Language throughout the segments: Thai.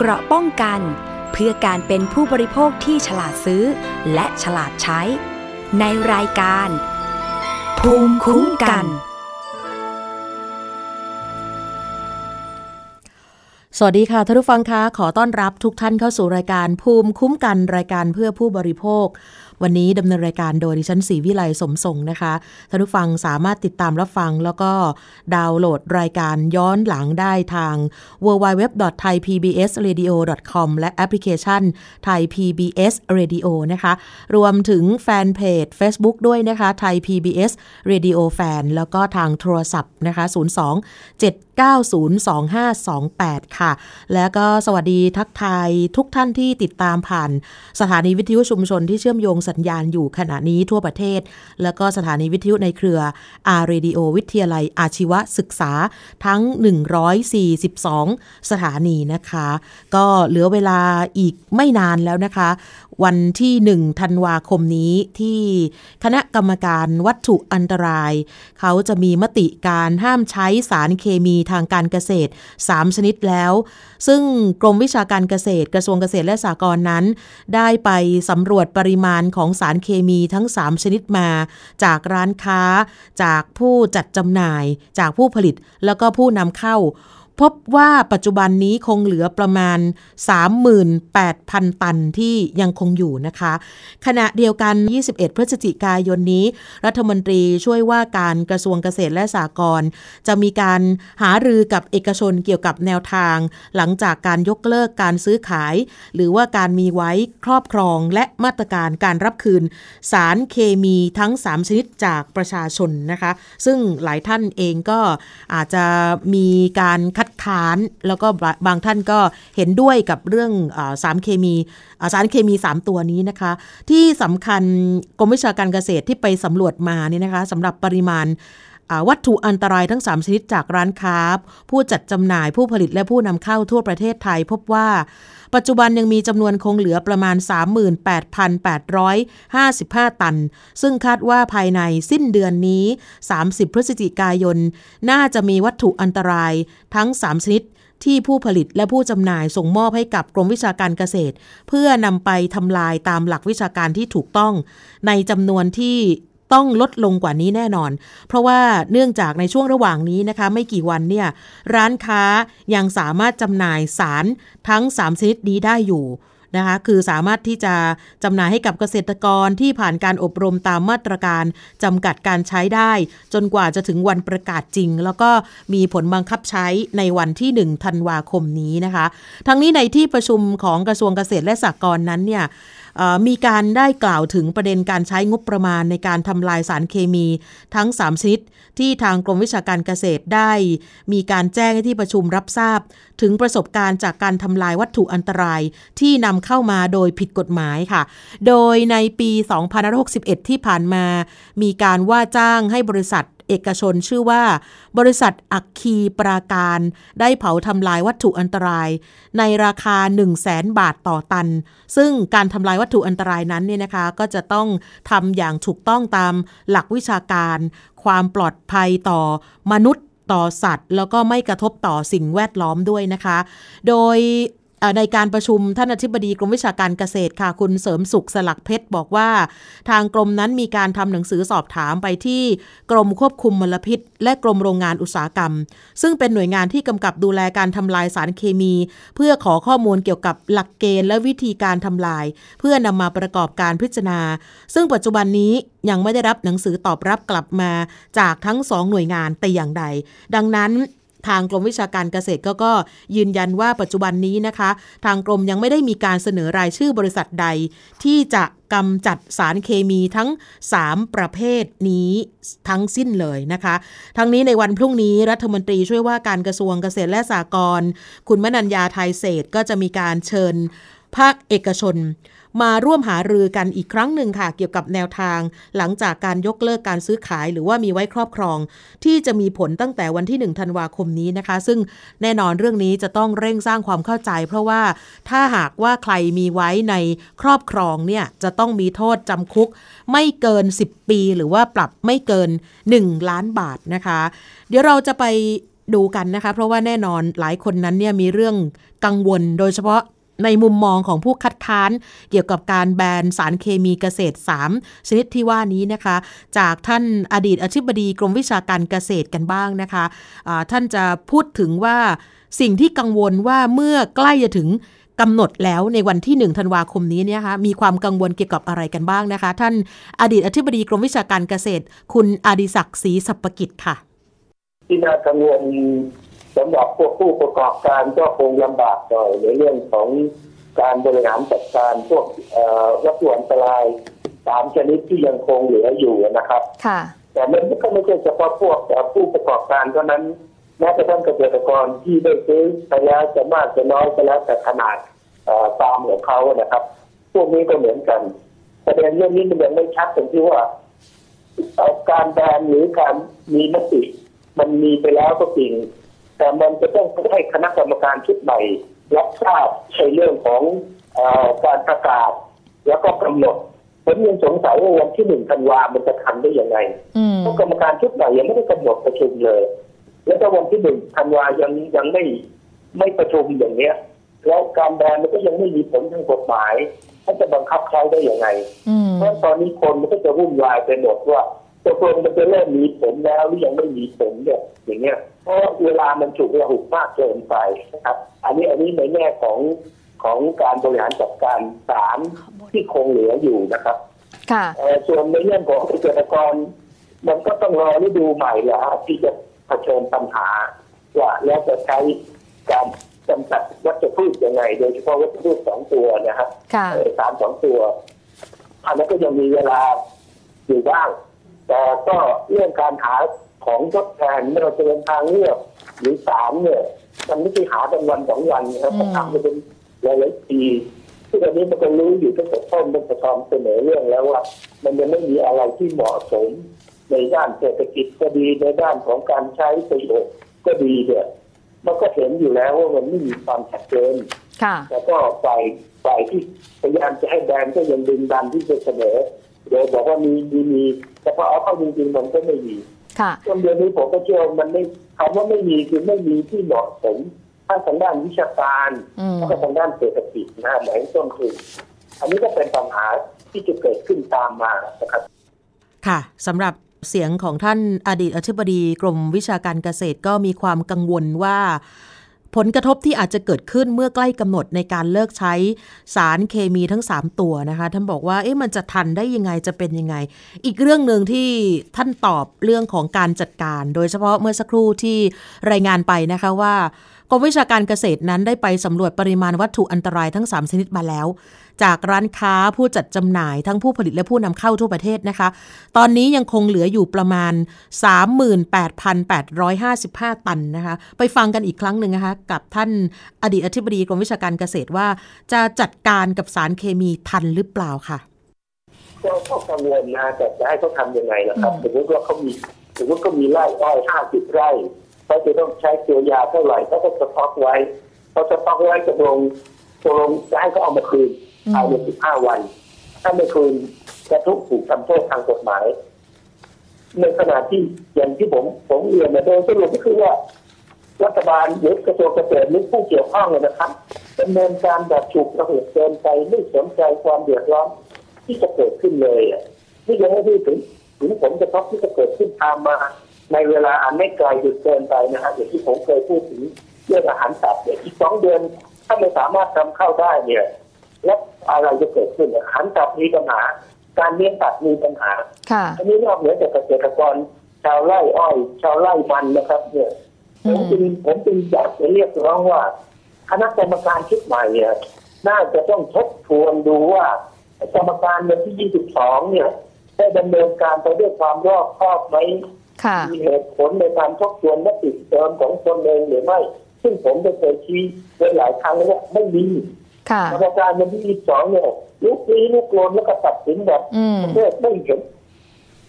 เกราะป้องกัน เพื่อการเป็นผู้บริโภคที่ฉลาดซื้อ และฉลาดใช้ ในรายการ ภูมิคุ้มกัน สวัสดีค่ะท่านผู้ฟังคะขอต้อนรับทุกท่านเข้าสู่รายการภูมิคุ้มกันรายการเพื่อผู้บริโภค วันนี้ดำเนินรายการโดยดิฉันศรีวิไลสมทรงนะคะท่านผู้ฟังสามารถติดตามรับฟัง แล้วก็ดาวน์โหลดรายการย้อนหลังได้ทาง www.thaipbsradio.com และแอปพลิเคชัน Thai PBS Radio นะคะ รวมถึงแฟนเพจ Facebook ด้วยนะคะ Thai PBS Radio Fan แล้วก็ทางโทรศัพท์นะคะ 02 7 902528 ค่ะ แล้วก็สวัสดีทักทายทุกท่านที่ติดตามผ่าน สถานีวิทยุชุมชนที่เชื่อมโยงสัญญาณอยู่ขณะนี้ทั่วประเทศ แล้วก็สถานีวิทยุในเครืออาร์เรดิโอวิทยาลัยอาชีวศึกษาทั้ง 142 สถานีนะคะ ก็เหลือเวลาอีกไม่นานแล้วนะคะ วันที่ 1 ธันวาคมนี้ที่คณะกรรมการวัตถุอันตราย เขาจะมีมติการห้ามใช้สารเคมีทางการเกษตร 3 ชนิดแล้ว ซึ่งกรมวิชาการเกษตร กระทรวงเกษตรและสหกรณ์นั้น ได้ไปสำรวจปริมาณของสารเคมีทั้ง 3 ชนิดมา จากร้านค้า จากผู้จัดจำหน่าย จากผู้ผลิตแล้วก็ผู้นำเข้า พบว่าปัจจุบันนี้คงเหลือประมาณ 38,000 ตันที่ยังคงอยู่นะคะ ขณะเดียวกัน 21 พฤศจิกายนนี้ รัฐมนตรีช่วยว่าการกระทรวงเกษตรและสหกรณ์จะมีการหารือกับเอกชนเกี่ยวกับแนวทาง หลังจากการยกเลิกการซื้อขาย หรือว่าการมีไว้ครอบครองและมาตรการการรับคืน สารเคมีทั้ง 3 ชนิดจากประชาชนนะคะ ซึ่งหลายท่านเองก็อาจจะมีการคัดค้าน แล้วก็บางท่านก็เห็นด้วยกับเรื่องอสารเคมีสารเคมี 3 ตัวนี้นะคะ ที่สำคัญกรมวิชาการเกษตรที่ไปสำรวจมาเนี่ยนะคะสำหรับปริมาณ วัตถุอันตรายทั้ง 3 ชนิดจากร้านค้า ผู้จัดจำหน่ายผู้ผลิตและผู้นำเข้าทั่วประเทศไทยพบว่า ปัจจุบันยังมีจำนวนคงเหลือประมาณ 38,855 ตัน ซึ่งคาดว่าภายในสิ้นเดือนนี้ 30 พฤศจิกายน น่าจะมีวัตถุอันตรายทั้ง 3 ชนิดที่ผู้ผลิตและผู้จำหน่ายส่งมอบให้กับกรมวิชาการเกษตร เพื่อนำไปทำลายตามหลักวิชาการที่ถูกต้อง ในจำนวนที่ ต้องลดลงกว่านี้แน่นอน เพราะว่าเนื่องจากในช่วงระหว่างนี้นะคะ ไม่กี่วันเนี่ยร้านค้ายังสามารถจำหน่ายสารทั้ง 3 ชนิดนี้ได้อยู่นะคะคือสามารถที่จะจำหน่ายให้กับเกษตรกรที่ผ่านการอบรมตามมาตรการจำกัดการใช้ได้ จนกว่าจะถึงวันประกาศจริง แล้วก็มีผลบังคับใช้ในวันที่ 1 ธันวาคมนี้นะคะ ทั้งนี้ในที่ประชุมของกระทรวงเกษตรและสหกรณ์นั้นเนี่ย มีการได้กล่าวถึงประเด็นการใช้งบประมาณในการทำลายสารเคมีทั้ง 3 ชนิด ที่ทางกรมวิชาการเกษตรได้ มีการแจ้งให้ที่ประชุมรับทราบ ถึงประสบการณ์จากการทำลายวัตถุอันตรายที่นำเข้ามาโดยผิดกฎหมายค่ะ โดยในปี 2561 ที่ผ่านมา มีการว่าจ้างให้บริษัท เอกชนชื่อว่า บริษัทอัคคีปราการ ได้เผาทำลายวัตถุอันตราย ในราคา 1 0 0 0 0แสนบาทต่อตัน ซึ่งการทำลายวัตถุอันตรายนั้นเนี่ยนะคะก็จะต้องทำอย่างถูกต้องตามหลักวิชาการ ความปลอดภัยต่อมนุษย์ต่อสัตว์ แล้วก็ไม่กระทบต่อสิ่งแวดล้อมด้วยนะคะ โดย ในการประชุมท่านอธิบดีกรมวิชาการเกษตรค่ะ คุณเสริมสุขสลักเพชรบอกว่า ทางกรมนั้นมีการทำหนังสือสอบถามไปที่กรมควบคุมมลพิษ และกรมโรงงานอุตสาหกรรม ซึ่งเป็นหน่วยงานที่กำกับดูแลการทำลายสารเคมี เพื่อขอข้อมูลเกี่ยวกับหลักเกณฑ์และวิธีการทำลาย เพื่อนำมาประกอบการพิจารณา ซึ่งปัจจุบันนี้ยังไม่ได้รับหนังสือตอบรับกลับมาจากทั้งสองหน่วยงานแต่อย่างใด ดังนั้น ทางกรมวิชาการเกษตรก็ก็ยืนยันว่าปัจจุบันนี้นะคะ ทางกรมยังไม่ได้มีการเสนอรายชื่อบริษัทใด ที่จะกำจัดสารเคมีทั้ง 3 ประเภทนี้ทั้งสิ้นเลยนะคะ ทั้งนี้ในวันพรุ่งนี้รัฐมนตรีช่วยว่าการกระทรวงเกษตรและสหกรณ์คุณมนัญญาไทยเศษก็จะมีการเชิญภาคเอกชน มาร่วมหารือกันอีกครั้งหนึ่งค่ะ เกี่ยวกับแนวทาง หลังจากการยกเลิกการซื้อขายหรือว่ามีไว้ครอบครอง ที่จะมีผลตั้งแต่วันที่ 1 ธันวาคมนี้นะคะ ซึ่งแน่นอนเรื่องนี้จะต้องเร่งสร้างความเข้าใจ เพราะว่าถ้าหากว่าใครมีไว้ในครอบครองเนี่ยจะต้องมีโทษจำคุกไม่เกิน 10 ปี หรือว่าปรับไม่เกิน 1 ล้านบาทนะคะ เดี๋ยวเราจะไปดูกันนะคะ เพราะว่าแน่นอนหลายคนนั้นเนี่ยมีเรื่องกังวลโดยเฉพาะ ในมุมมองของผู้คัดค้านเกี่ยวกับการแบนสารเคมีเกษตร 3 ชนิดที่ว่านี้นะคะ จากท่านอดีตอธิบดีกรมวิชาการเกษตรกันบ้างนะคะะท่านจะพูดถึงว่าสิ่งที่กังวลว่าเมื่อใกล้จะถึงกำหนดแล้วในวันที่ 1 ธันวาคมนี้เนี่ยคะมีความกังวลเกี่ยวกับอะไรกันบ้างนะคะ ท่านอดีตอธิบดีกรมวิชาการเกษตร คุณอดิศักดิ์ศรีสัพปกิจค่ะ ที่น่ากังวล สำหรับพวกผู้ประกอบการก็คงลำบากหน่อยในเรื่องของการบริหารจัดการพวกวัตถุอันตรายสามชนิดที่ยังคงเหลืออยู่นะครับ ค่ะ แต่มันก็ไม่ใช่เฉพาะพวกผู้ประกอบการเท่านั้นแม้กระทั่งเกษตรกรที่ได้ซื้อไปแล้วจะมากจะน้อยก็แล้วแต่ขนาดฟาร์มของเขานะครับ พวกนี้ก็เหมือนกันประเด็นเรื่องนี้มันยังไม่ชัดตรงที่ว่าการแบนหรือการมีมติมันมีไปแล้วก็จริง แต่มันจะต้องให้คณะกรรมการชุดใหม่รับทราบในเรื่องของอการประกาศ แล้วก็กำหนดผมยังสงสัยว่าวันที่หนึ่งธันวามันจะทันได้ยังไงเพราะกรรมการชุดใหม่ยังไม่ได้กำหนดประชุมเลย แล้วถ้าวันที่หนึ่งธันวายังยังไม่ไม่ประชุมอย่างเนี้ย แล้วการแบนมันก็ยังไม่มีผลทางกฎหมายมันจะบังคับใช้ได้ยังไงเพราะตอนนี้คนมันก็จะวุ่นวายไปหมดว่า ตกลงมันจะเริ่มมีผลแล้วหรือยังไม่มีผลเนี่ยอย่างเงี้ยเพราะเวลามันฉุกระหุกมากเกินไปนะครับ อันนี้อันนี้ในแง่ของของการบริหารจัดการสารที่คงเหลืออยู่นะครับค่ะส่วนในเรื่องของเกษตรกร มันก็ต้องรอฤดูใหม่แล้วที่จะเผชิญปัญหาว่าแล้วจะใช้การจำกัดวัชพืชยังไง โดยเฉพาะวัชพืชสองตัวนะครับสารสองตัวอันนั้นก็ยังมีเวลาอยู่บ้างแต่ ก็เรื่องการหาของทดแทนไม่ว่าจะเป็นทางเลือกหรือสารเนี่ยมันไม่ใช่หาเป็นวันสองวันนะครับต้องทำมาเป็นหลายๆปีที่ตอนนี้มันก็รู้อยู่ตั้งแต่ต้นตั้งแต่ตอนเสนอเรื่องแล้วว่า มันยังไม่มีอะไรที่เหมาะสม ในด้านเศรษฐกิจก็ดีในด้านของการใช้ประโยชน์ก็ดีเนี่ยมันก็เห็นอยู่แล้วว่ามันไม่มีความชัดเจนแต่ก็ฝ่ายฝ่ายที่พยายามจะให้แบนก็ยังดึงดันที่จะเสนอ โดยบอกว่ามีมีมีแต่พอเอาเข้าจริงๆมันก็ไม่มีจนเดือนนี้ผมก็เชื่อมันไม่คำว่าไม่มีคือไม่มีที่เหมาะสมทั้งทางด้านวิชาการแล้วก็ทางด้านเศรษฐกิจนะหมายต้นคืออันนี้ก็เป็นปัญหาที่จะเกิดขึ้นตามมานะครับ ค่ะสำหรับเสียงของท่านอดีตอธิบดีกรมวิชาการเกษตรก็มีความกังวลว่า ผลกระทบที่อาจจะเกิดขึ้นเมื่อใกล้กำหนดในการเลิกใช้สารเคมีทั้ง 3 ตัวนะคะท่านบอกว่าเอ๊ะมันจะทันได้ยังไงจะเป็นยังไง อีกเรื่องหนึ่งที่ท่านตอบเรื่องของการจัดการ โดยเฉพาะเมื่อสักครู่ที่รายงานไปนะคะว่ากรมวิชาการเกษตรนั้นได้ไปสำรวจปริมาณวัตถุอันตรายทั้ง 3 ชนิดมาแล้ว จากร้านค้าผู้จัดจำหน่ายทั้งผู้ผลิตและผู้นำเข้าทั่วประเทศนะคะ ตอนนี้ยังคงเหลืออยู่ประมาณ 38,855 ตันนะคะ ไปฟังกันอีกครั้งหนึ่งนะคะ กับท่านอดีตอธิบดีกรมวิชาการเกษตรว่า จะจัดการกับสารเคมีทันหรือเปล่าค่ะก็กังวลนะแต่จะให้เขาทำยังไงนะครับสมมติว่าเขามีสมมติเขามีไร่อ้อยห้าสิบไร่เขาจะต้องใช้ตัวยาเท่าไหร่เขาก็สต็อกไว้เขาสต็อกไว้จะลงจะลงจะให้เขาเอามาคืน ภายในสิบห้าวัน ถ้าไม่คืนจะทุกถูกทำโทษทางกฎหมาย ในขณะที่อย่างที่ผมผมเรียนมาโดยสรุปก็คือว่ารัฐบาลหรือกระทรวงเกษตรหรือผู้เกี่ยวข้องเลยนะครับดำเนินการแบบฉุกระหุกเกินไปไม่สนใจความเดือดร้อนที่จะเกิดขึ้นเลยนี่ยังไม่พูดถึงถึงผลกระทบที่จะเกิดขึ้นตามมา ในเวลาอันไม่ไกลหยุดเกินไปนะฮะอย่างที่ผมเคยพูดถึงเรื่องอาหารสัตว์เนี่ยอีกสองเดือน ถ้าไม่สามารถทำเข้าได้เนี่ย แล้วอะไรจะเกิดขึ้นอาหารสัตว์มีปัญหา การเลี้ยงสัตว์มีปัญหาอันนี้นอกเหนือจากเกษตรกร ชาวไร่อ้อย ชาวไร่มันนะครับ เนี่ยผมจึงผมจึงอยากจะเรียกร้องว่า คณะกรรมการชุดใหม่เนี่ยน่าจะต้องทบทวนดูว่ากรรมการในที่ 22 เนี่ย ได้ดำเนินการไปด้วยความรอบคอบไหมมีเหตุผลในการทบทวนมติเดิมของตนเองหรือไม่ ซึ่งผมได้เคยชี้ไว้หลายครั้งแล้วว่าไม่มี กรรมการในที่22เนี่ยลุกลี้ลุกลนแล้วก็ตัดสินแบบประเทศไม่เห็น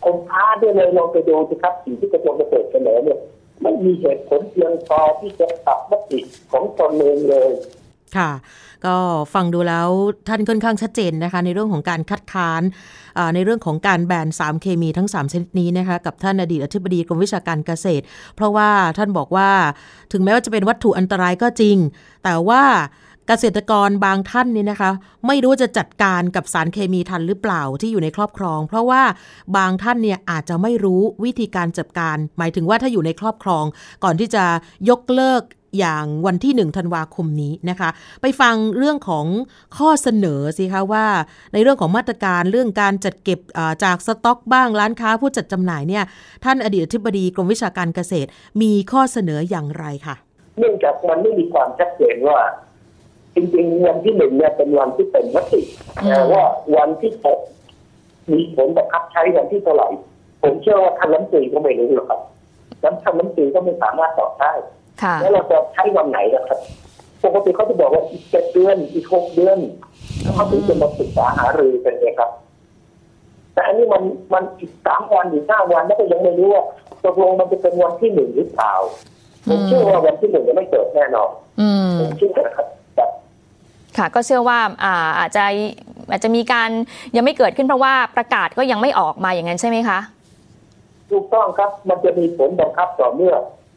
ผมท้าได้เลยลองไปดูสิครับสิ่งที่กระทรวงเกษตรเสนอเนี่ยไม่มีเหตุผลเพียงพอที่จะตัดมติของตนเองเลยค่ะ ก็ฟังดูแล้วท่านค่อนข้างชัดเจนนะคะ ในเรื่องของการคัดค้านในเรื่องของการแบนสารเคมีทั้ง 3 ชนิดนี้นะคะกับท่านอดีตอธิบดีกรมวิชาการเกษตร เพราะว่าท่านบอกว่าถึงแม้ว่าจะเป็นวัตถุอันตรายก็จริง แต่ว่า เกษตรกรบางท่านนี่นะคะ ไม่รู้จะจัดการกับสารเคมีทันหรือเปล่าที่อยู่ในครอบครอง เพราะว่าบางท่านเนี่ยอาจจะไม่รู้วิธีการจัดการ หมายถึงว่าถ้าอยู่ในครอบครอง ก่อนที่จะยกเลิกอย่างวันที่หนึ่งธันวาคมนี้นะคะ ไปฟังเรื่องของข้อเสนอสิคะว่า ในเรื่องของมาตรการเรื่องการจัดเก็บจากสต็อกบ้างร้านค้าผู้จัดจำหน่ายเนี่ยท่านอดีตอธิบดีกรมวิชาการเกษตร มีข้อเสนออย่างไรคะเนื่องจากมันไม่มีความชัดเจนว่า จริงๆวันที่หนึ่งเนี่ยเป็นวันที่เป็นมติแต่ว่าวันที่หกมีผลบังคับใช้วันที่เท่าไหร่ ผมเชื่อว่าท่านรัฐมนตรีก็ไม่รู้หรอกครับแล้วท่านรัฐมนตรีก็ไม่สามารถตอบได้แล้วเราจะใช้วันไหนล่ะครับปกติเขาจะบอกว่าอีกเจ็ดเดือนอีกหกเดือนเขาถึงจะมาศึกษาหารือกันเลยครับ แต่อันนี้มันมันอีกสามวันอีกห้าวันแล้วก็ยังไม่รู้ว่าตกลงมันจะเป็นวันที่หนึ่งหรือเปล่าผมเชื่อว่าวันที่หนึ่งจะไม่เกิดแน่นอนผมเชื่อนะครับ ค่ะก็เชื่อว่าอาอาจจะอาจจะมีการยังไม่เกิดขึ้นเพราะว่าประกาศก็ยังไม่ออกมาอย่างนั้นใช่ไหมคะถูกต้องครับมันจะมีผลบังคับต่อเมื่อ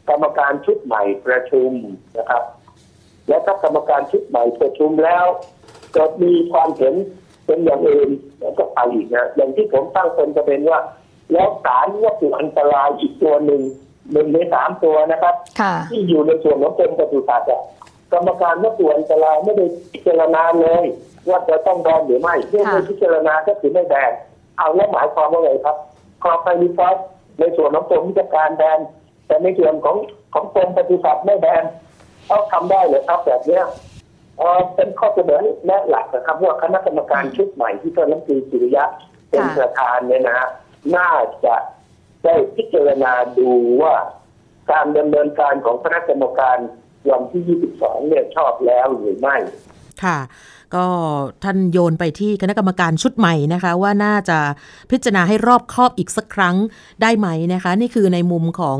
กรรมการชุดใหม่ประชุมนะครับ และถ้ากรรมการชุดใหม่ประชุมแล้วเกิดมีความเห็นเป็นอย่างอื่นแล้วก็ไปอีกนะอย่างที่ผมตั้งเป็นประเด็นว่า แล้วสารวัตถุอันตรายอีกตัวหนึ่งหนึ่งในสามตัวนะครับ ที่อยู่ในส่วนของกรมปศุสัตว์ กรรมการวัตถุอันตรายไม่ได้พิจารณาเลย ว่าจะต้องแบนหรือไม่เมื่อไม่พิจารณาก็คือไม่แบนเอาแล้วหมายความว่าไงครับคอไฟมีฟอสในส่วนของกรมวิชาการแบนแต่ในส่วนของของกรมปฏิบัติไม่แบนเขาทำได้เลยครับแบบเนี้ยเป็นข้อเสนอแนะหลักนะครับว่าคณะกรรมการชุดใหม่ที่ท่านรัฐมนตรีจิริยะเป็นประธานเนี่ยนะน่าจะได้พิจารณาดูว่า การดำเนินการของคณะกรรมการ วันที่ 22 เนี่ยชอบแล้วหรือไม่ ค่ะ ก็ท่านโยนไปที่คณะกรรมการชุดใหม่นะคะ ว่าน่าจะพิจารณาให้รอบครอบอีกสักครั้งได้ไหมนะคะ นี่คือในมุมของ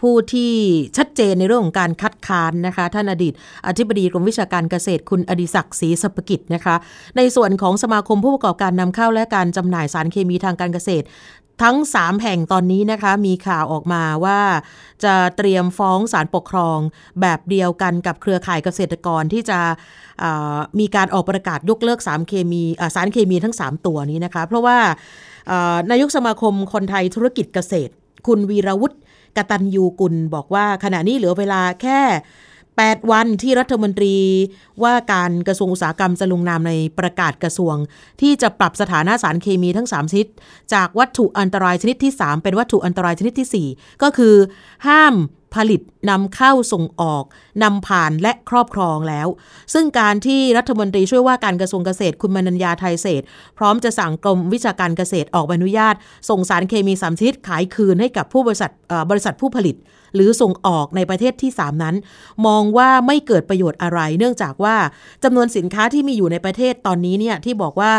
ผู้ที่ชัดเจนในเรื่องของการคัดค้านนะคะ ท่านอดีตอธิบดีกรมวิชาการเกษตรคุณอดิศักดิ์ศรีสัพกิจนะคะ ในส่วนของสมาคมผู้ประกอบการนำเข้าและการจำหน่ายสารเคมีทางการเกษตร ทั้ง 3 แห่งตอนนี้นะคะมีข่าวออกมาว่า จะเตรียมฟ้องศาลปกครองแบบเดียวกันกับเครือข่ายเกษตรกรที่จะมีการออกประกาศยกเลิกสารเคมีสารเคมีทั้ง 3 ตัวนี้นะคะ เพราะว่านายกสมาคมคนไทยธุรกิจเกษตร คุณวีรวุฒิกตันยูกุลบอกว่าขณะนี้เหลือเวลาแค่ 8 วันที่รัฐมนตรีว่าการกระทรวงอุตสาหกรรมจะลงนามในประกาศกระทรวง ที่จะปรับสถานะสารเคมีทั้ง 3 ชนิด จากวัตถุอันตรายชนิดที่ 3 เป็นวัตถุอันตรายชนิดที่ 4 ก็คือ ห้ามผลิต นำเข้าส่งออกนำผ่านและครอบครองแล้ว ซึ่งการที่รัฐมนตรีช่วยว่าการกระทรวงเกษตรคุณมนัญญาไทยเศษ พร้อมจะสั่งกรมวิชาการเกษตรออกใบอนุญาต ส่งสารเคมีสามชนิดขายคืนให้กับผู้บริษัทบริษัทผู้ผลิต หรือส่งออกในประเทศที่ 3 นั้น มองว่าไม่เกิดประโยชน์อะไร เนื่องจากว่าจำนวนสินค้าที่มีอยู่ในประเทศตอนนี้เนี่ยที่บอกว่า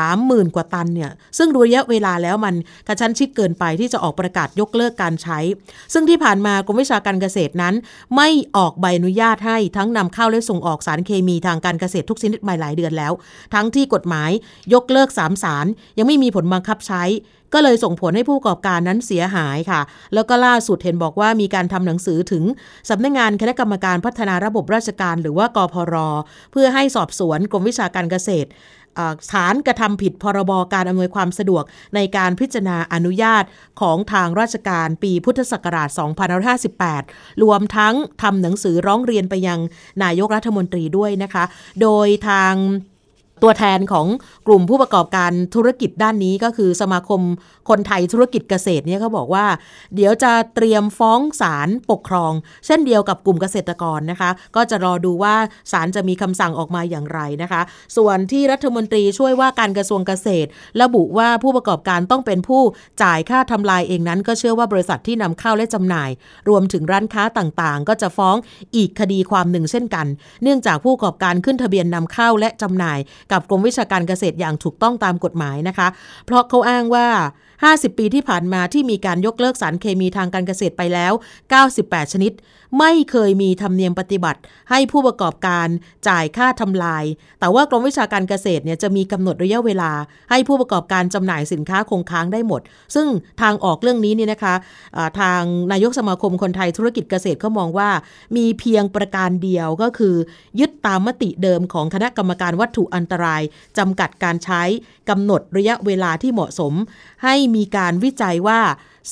30,000 กว่าตันเนี่ยซึ่งดูระยะเวลาแล้วมันกระชั้นชิดเกินไปที่จะออกประกาศยกเลิกการใช้ ซึ่งที่ผ่านมากรมวิชาการเกษตรนั้น ไม่ออกใบอนุญาตให้ทั้งนำเข้าและส่งออกสารเคมีทางการเกษตรทุกชนิดมาหลายเดือนแล้ว ทั้งที่กฎหมายยกเลิก3สารยังไม่มีผลบังคับใช้ ก็เลยส่งผลให้ผู้ประกอบการนั้นเสียหายค่ะ แล้วก็ล่าสุดเห็นบอกว่ามีการทำหนังสือถึงสำนักงงานคณะกรรมการพัฒนาระบบราชการ หรือว่ากพร เพื่อให้สอบสวนกรมวิชาการเกษตร ฐานกระทำผิดพรบการอำนวยความสะดวกในการพิจารณาอนุญาตของทางราชการปีพุทธศักราช 2558 รวมทั้งทำหนังสือร้องเรียนไปยังนายกรัฐมนตรีด้วยนะคะ โดยทาง ตัวแทนของกลุ่มผู้ประกอบการธุรกิจด้านนี้ก็คือสมาคมคนไทยธุรกิจเกษตรเนี่ยเขาบอกว่า เดี๋ยวจะเตรียมฟ้องศาลปกครอง เช่นเดียวกับกลุ่มเกษตรกรนะคะ ก็จะรอดูว่าศาลจะมีคำสั่งออกมาอย่างไรนะคะ ส่วนที่รัฐมนตรีช่วยว่าการกระทรวงเกษตร ระบุว่าผู้ประกอบการต้องเป็นผู้จ่ายค่าทำลายเองนั้น ก็เชื่อว่าบริษัทที่นำเข้าและจำหน่าย รวมถึงร้านค้าต่างๆ ก็จะฟ้องอีกคดีความหนึ่งเช่นกัน เนื่องจากผู้ประกอบการขึ้นทะเบียนนำเข้าและจำหน่ายกับกรมวิชาการเกษตรอย่างถูกต้องตามกฎหมายนะคะ เพราะเขาอ้างว่า 50 ปีที่ผ่านมาที่มีการยกเลิกสารเคมีทางการเกษตรไปแล้ว 98 ชนิดไม่เคยมีธรรมเนียมปฏิบัติ ให้ผู้ประกอบการจ่ายค่าทำลาย แต่ว่ากรมวิชาการเกษตรเนี่ยจะมีกำหนดระยะเวลา ให้ผู้ประกอบการจำหน่ายสินค้าคงค้างได้หมด ซึ่งทางออกเรื่องนี้เนี่ยนะคะะทางนายกสมาคมคนไทยธุรกิจเกษตรเขามองว่า มีเพียงประการเดียวก็คือ ยึดตามมติเดิมของคณะกรรมการวัตถุอันตรายจำกัดการใช้กำหนดระยะเวลาที่เหมาะสม ให้มีการวิจัยว่า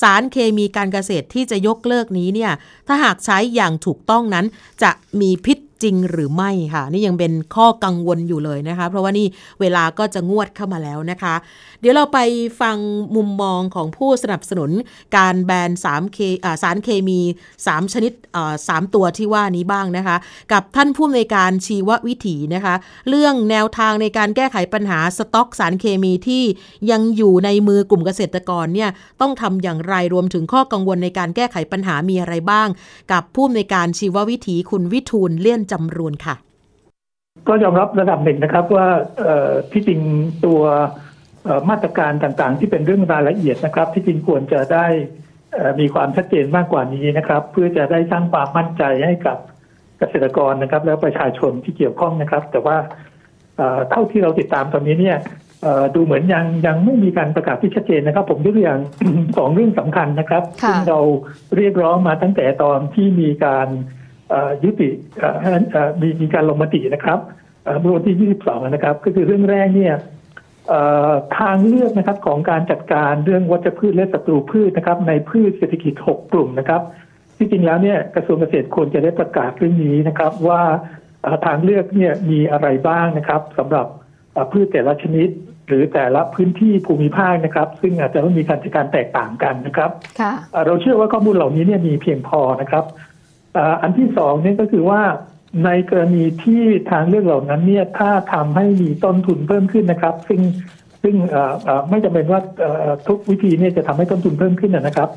สารเคมีการเกษตรที่จะยกเลิกนี้เนี่ยถ้าหากใช้อย่างถูกต้องนั้นจะมีพิษ จริงหรือไม่ค่ะ นี่ยังเป็นข้อกังวลอยู่เลยนะคะ เพราะว่านี่เวลาก็จะงวดเข้ามาแล้วนะคะ เดี๋ยวเราไปฟังมุมมองของผู้สนับสนุนการแบน3เคสารเคมี 3 ชนิด3ตัวที่ว่านี้บ้างนะคะ กับท่านผู้อำนวยการชีววิถีนะคะ เรื่องแนวทางในการแก้ไขปัญหาสต็อกสารเคมีที่ยังอยู่ในมือกลุ่มเกษตรกรเนี่ยต้องทำอย่างไรรวมถึงข้อกังวลในการแก้ไขปัญหามีอะไรบ้าง กับผู้อำนวยการชีววิถีคุณวิทูลเลี่ยนจำรูนค่ะ ก็ยอมรับระดับหนึ่งนะครับว่าที่จริงตัวมาตรการต่างๆ ที่เป็นเรื่องรายละเอียดนะครับ ที่จริงควรจะได้มีความชัดเจนมากกว่านี้นะครับ เพื่อจะได้สร้างความมั่นใจให้กับเกษตรกรนะครับ แล้วประชาชนที่เกี่ยวข้องนะครับ แต่ว่าเท่าที่เราติดตามตอนนี้เนี่ยดูเหมือนยังยังไม่มีการประกาศที่ชัดเจนนะครับ ผมยกตัวอย่างสองเรื่องสำคัญนะครับซึ่งเราเรียกร้องมาตั้งแต่ตอนที่มีการ ยุติมีมีการลงมตินะครับเมื่อวันที่ 22 นะครับ ก็คือเรื่องแรกเนี่ยทางเลือกนะครับของการจัดการเรื่องวัชพืชและศัตรูพืชนะครับ ในพืชเศรษฐกิจ 6 กลุ่มนะครับ ที่จริงแล้วเนี่ยกระทรวงเกษตรควรจะได้ประกาศเรื่องนี้นะครับ ว่าทางเลือกเนี่ยมีอะไรบ้างนะครับสำหรับพืชแต่ละชนิด หรือแต่ละพื้นที่ภูมิภาคนะครับ ซึ่งอาจจะต้องมีการจัดการแตกต่างกันนะครับเราเชื่อว่าข้อมูลเหล่านี้เนี่ยมีเพียงพอนะครับ อันที่สองนี่ก็คือว่าในกรณีที่ทางเลือกเหล่านั้นเนี่ยถ้าทำให้มีต้นทุนเพิ่มขึ้นนะครับ ซึ่งซึ่งไม่จำเป็นว่าทุกวิธีเนี่ยจะทำให้ต้นทุนเพิ่มขึ้นนะครับ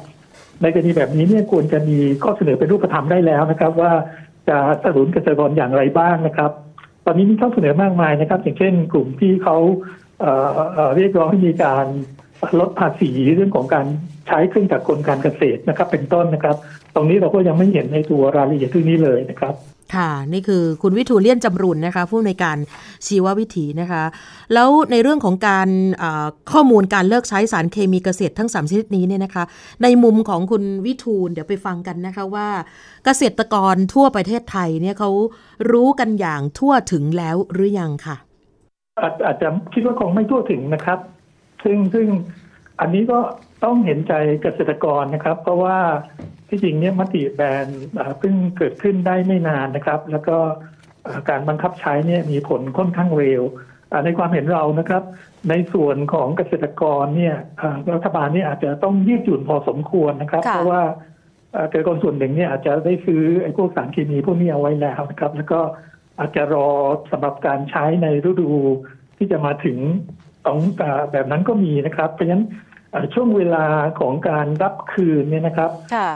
ในกรณีแบบนี้เนี่ยควรจะมีข้อเสนอเป็นรูปธรรมได้แล้วนะครับ ว่าจะสนับสนุนเกษตรกรอย่างไรบ้างนะครับ ตอนนี้มีข้อเสนอมากมายนะครับ อย่างเช่น กลุ่มที่เขาเรียกร้องให้มีการลดภาษีเรื่องของการ ใช้เครื่องจักรกลการเกษตรนะครับ เป็นต้นนะครับ ตรงนี้เราก็ยังไม่เห็นในตัวรายละเอียดที่นี้เลยนะครับ ค่ะ นี่คือคุณวิทูลเลี่ยนจำรุนนะคะ ผู้ในการชีววิถีนะคะ แล้วในเรื่องของการข้อมูลการเลิกใช้สารเคมีเกษตรทั้ง 3 ชนิดนี้เนี่ยนะคะ ในมุมของคุณวิทูลเดี๋ยวไปฟังกันนะคะว่าเกษตรกรทั่วประเทศไทยเนี่ยเขารู้กันอย่างทั่วถึงแล้วหรือยังค่ะอาจจะคิดว่าคงไม่ทั่วถึงนะครับ ซึ่งซึ่ง อันนี้ก็ต้องเห็นใจเกษตรกรนะครับ เพราะว่าที่จริงเนี่ยมติแบนเพิ่งเกิดขึ้นได้ไม่นานนะครับ แล้วก็การบังคับใช้เนี่ยมีผลค่อนข้างเร็วในความเห็นเรานะครับ ในส่วนของเกษตรกรเนี่ยรัฐบาลนี่อาจจะต้องยืดหยุ่นพอสมควรนะครับ เพราะว่าเกษตรกรส่วนหนึ่งเนี่ยอาจจะได้ซื้อไอ้พวกสารเคมีพวกนี้เอาไว้แล้วนะครับ แล้วก็อาจจะรอสำหรับการใช้ในฤดูที่จะมาถึงของแบบนั้นก็มีนะครับ เพราะฉะนั้น ช่วงเวลาของการรับคืนเนี่ยนะครับ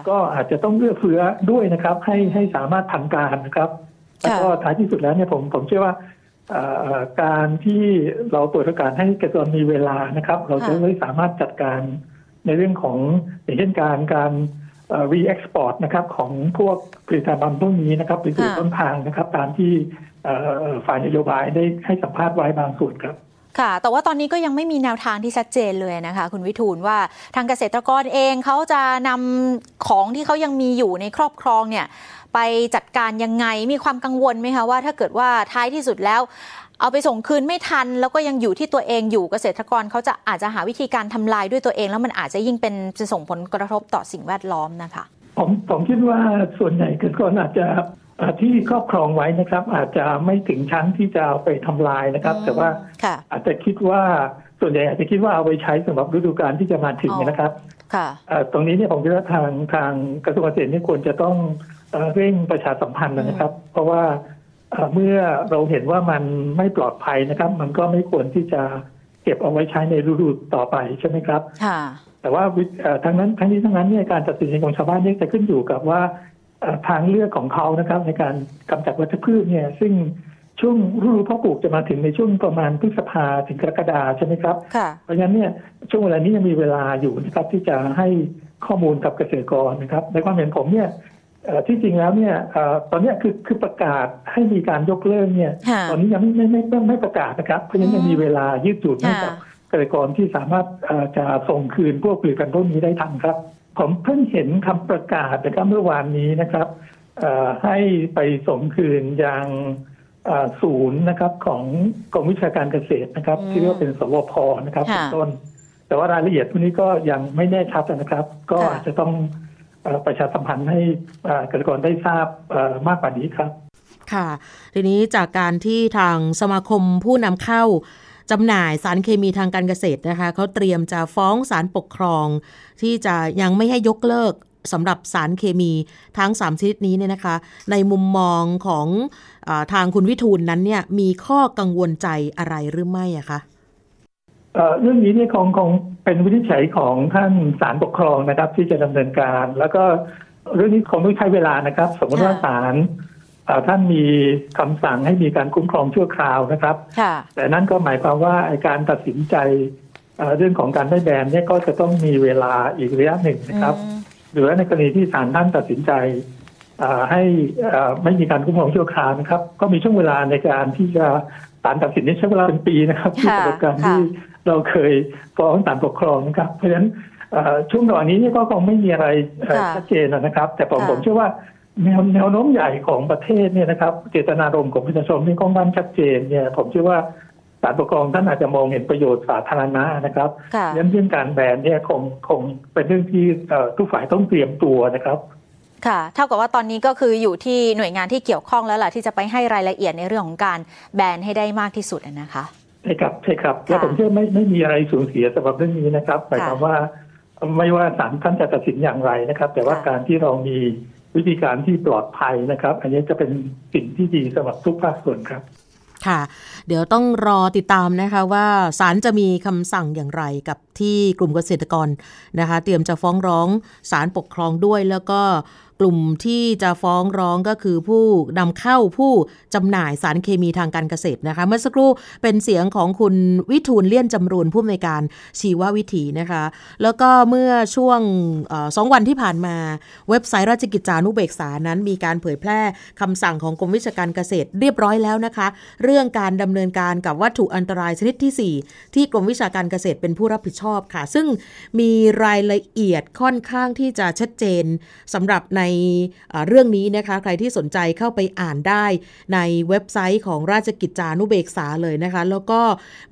ก็อาจจะต้องเลือกเฟื้อด้วยนะครับ ให้ให้สามารถทันการนะครับแล้วก็ท้ายที่สุดแล้วเนี่ยผมผมเชื่อว่าการที่เราเปิดโอกาสให้เกษตรมีเวลานะครับ เราจะได้สามารถจัดการในเรื่องของอย่างเช่นการการรีเอ็กซ์พอร์ตนะครับของพวกผลิตภัณฑ์พวกนี้นะครับไปสู่ต้นทางนะครับ ตามที่ฝ่ายนโยบายได้ให้สัมภาษณ์ไว้บางส่วนครับ ค่ะ แต่ว่าตอนนี้ก็ยังไม่มีแนวทางที่ชัดเจนเลยนะคะ คุณวิทูลว่าทางเกษตรกรเองเขาจะนำของที่เขายังมีอยู่ในครอบครองเนี่ยไปจัดการยังไงมีความกังวลไหมคะว่าถ้าเกิดว่าท้ายที่สุดแล้ว เอาไปส่งคืนไม่ทัน แล้วก็ยังอยู่ที่ตัวเองอยู่เกษตรกรเขาจะอาจจะหาวิธีการทำลายด้วยตัวเอง แล้วมันอาจจะยิ่งเป็นจะส่งผลกระทบต่อสิ่งแวดล้อมนะคะ ผมผมคิดว่าส่วนใหญ่เกษตรกรอาจจะที่ครอบครองไว้นะครับ อาจจะไม่ถึงชั้นที่จะเอาไปทำลายนะครับ แต่ว่าอาจจะคิดว่าส่วนใหญ่อาจจะคิดว่าเอาไปใช้สำหรับฤดูกาลที่จะมาถึงนะครับตรงนี้เนี่ยผมคิดว่าทางทางกระทรวงเกษตรนี่ควรจะต้องเร่งประชาสัมพันธ์นะครับ เพราะว่าเมื่อเราเห็นว่ามันไม่ปลอดภัยนะครับ มันก็ไม่ควรที่จะเก็บเอาไว้ใช้ในฤดูต่อไปใช่ไหมครับ แต่ว่าทั้งนั้นทั้งนี้ทั้งนั้นเนี่ยการตัดสินใจของชาวบ้านเนี่ยจะขึ้นอยู่กับว่าทางเลือกของเขานะครับ ในการกำจัดวัชพืชเนี่ย ซึ่งช่วงฤดูเพาะปลูกจะมาถึงในช่วงประมาณพฤษภาถึงกรกฎาใช่ไหมครับค่ะเพราะฉะนั้นเนี่ยช่วงเวลานี้ยังมีเวลาอยู่นะครับที่จะให้ข้อมูลกับเกษตรกรนะครับ ในความเห็นผมเนี่ยเอ่อที่จริงแล้วเนี่ยเอ่อตอนเนี้ยคือคือประกาศให้มีการยกเลิกเนี่ยค่ะตอนนี้ยังไม่ไม่ไม่ไม่ไม่ประกาศนะครับเพราะฉะนั้นยังมีเวลายืดหยุ่นให้กับค่ะ เกษตรกรที่สามารถเอ่อจะส่งคืนพวกผลิตภัณฑ์พวกนี้ได้ทันครับ ผมเพิ่งเห็นคำประกาศนะครับเมื่อวานนี้นะครับเอ่อให้ไปส่งคืนยังเอ่อศูนย์นะครับของกรมวิชาการเกษตรนะครับอืมที่เรียกว่าเป็นสวพนะครับค่ะเป็นต้น แต่ว่ารายละเอียดพวกนี้ก็ยังไม่แน่ชัดนะครับ ก็ค่ะอาจจะต้องเอ่อประชาสัมพันธ์ให้เอ่อเกษตรกรได้ทราบเอ่อมากกว่านี้ครับ ค่ะ ทีนี้จากการที่ทางสมาคมผู้นำเข้า จำหน่ายสารเคมีทางการเกษตรนะคะเขาเตรียมจะฟ้องศาลปกครอง ที่จะยังไม่ให้ยกเลิกสำหรับสารเคมีทั้ง 3 ชนิดนี้เนี่ยนะคะ ในมุมมองของอทางคุณวิทูลนั้นเนี่ยมีข้อกังวลใจอะไรหรือไม่อะคะเรื่องนี้เนี่ยคงคงเป็นวินิจฉัยของท่านศาลปกครองนะครับ ที่จะดำเนินการ แล้วก็เรื่องนี้คงต้องใช้เวลานะครับ สมมติว่าค่ะศาล ท่านมีคำสั่งให้มีการคุ้มครองชั่วคราวนะครับค่ะแต่นั่นก็หมายความว่าไอ้การตัดสินใจเอ่อเรื่องของการได้แบนเนี่ยก็จะต้องมีเวลาอีกระยะหนึ่งนะครับอืมหรือว่าในกรณีที่ศาลท่านตัดสินใจเอ่อให้เอ่อไม่มีการคุ้มครองชั่วคราวนะครับ ก็มีช่วงเวลาในการที่จะศาลตัดสินนี่ใช้เวลาเป็นปีนะครับที่ค่ะประสบการณ์ค่ะที่เราเคยฟ้องศาลปกครองนะครับ เพราะฉะนั้นเอ่อช่วงระหว่างนี้เนี่ยก็คงไม่มีอะไรเอ่อค่ะชัดเจนนะครับ แต่ผมค่ะผมเชื่อว่า แนวแนวโน้มใหญ่ของประเทศเนี่ยนะครับ เจตนารมณ์ของประชาชนที่ค่อนข้างชัดเจนเนี่ย ผมเชื่อว่าศาลปกครองท่านอาจจะมองเห็นประโยชน์สาธารณะนะครับค่ะเรื่องเรื่องการแบนเนี่ยคงคงเป็นเรื่องที่เอ่อทุกฝ่ายต้องเตรียมตัวนะครับ ค่ะ เท่ากับว่าตอนนี้ก็คืออยู่ที่หน่วยงานที่เกี่ยวข้องแล้วล่ะที่จะไปให้รายละเอียดในเรื่องของการแบนให้ได้มากที่สุดอะนะคะใช่ครับใช่ครับแล้วผมเชื่อไม่ไม่มีอะไรสูญเสียสำหรับเรื่องนี้นะครับหมายความว่าไม่ว่าศาลท่านจะตัดสินอย่างไรนะครับ แต่ว่าค่ะการที่เรามี วิธีการที่ปลอดภัยนะครับ อันนี้จะเป็นสิ่งที่ดีสำหรับทุกภาคส่วนครับ ค่ะ เดี๋ยวต้องรอติดตามนะคะว่าศาลจะมีคำสั่งอย่างไรกับที่กลุ่มเกษตรกรนะคะ เตรียมจะฟ้องร้องศาลปกครองด้วยแล้วก็ กลุ่มที่จะฟ้องร้องก็คือผู้นำเข้าผู้จำหน่ายสารเคมีทางการเกษตรนะคะ เมื่อสักครู่เป็นเสียงของคุณวิทูลเลี่ยนจำรูนผู้อำนวยการชีววิถีนะคะ แล้วก็เมื่อช่วงอสองวันที่ผ่านมา เว็บไซต์ราชกิจจานุเบกษานั้น มีการเผยแพร่คำสั่งของกรมวิชาการเกษตรเรียบร้อยแล้วนะคะ เรื่องการดำเนินการกับวัตถุอันตรายชนิดที่ 4 ที่กรมวิชาการเกษตรเป็นผู้รับผิดชอบค่ะ ซึ่งมีรายละเอียดค่อนข้างที่จะชัดเจนสำหรับในเอ่อเรื่องนี้นะคะ ใครที่สนใจเข้าไปอ่านได้ในเว็บไซต์ของราชกิจจานุเบกษาเลยนะคะ แล้วก็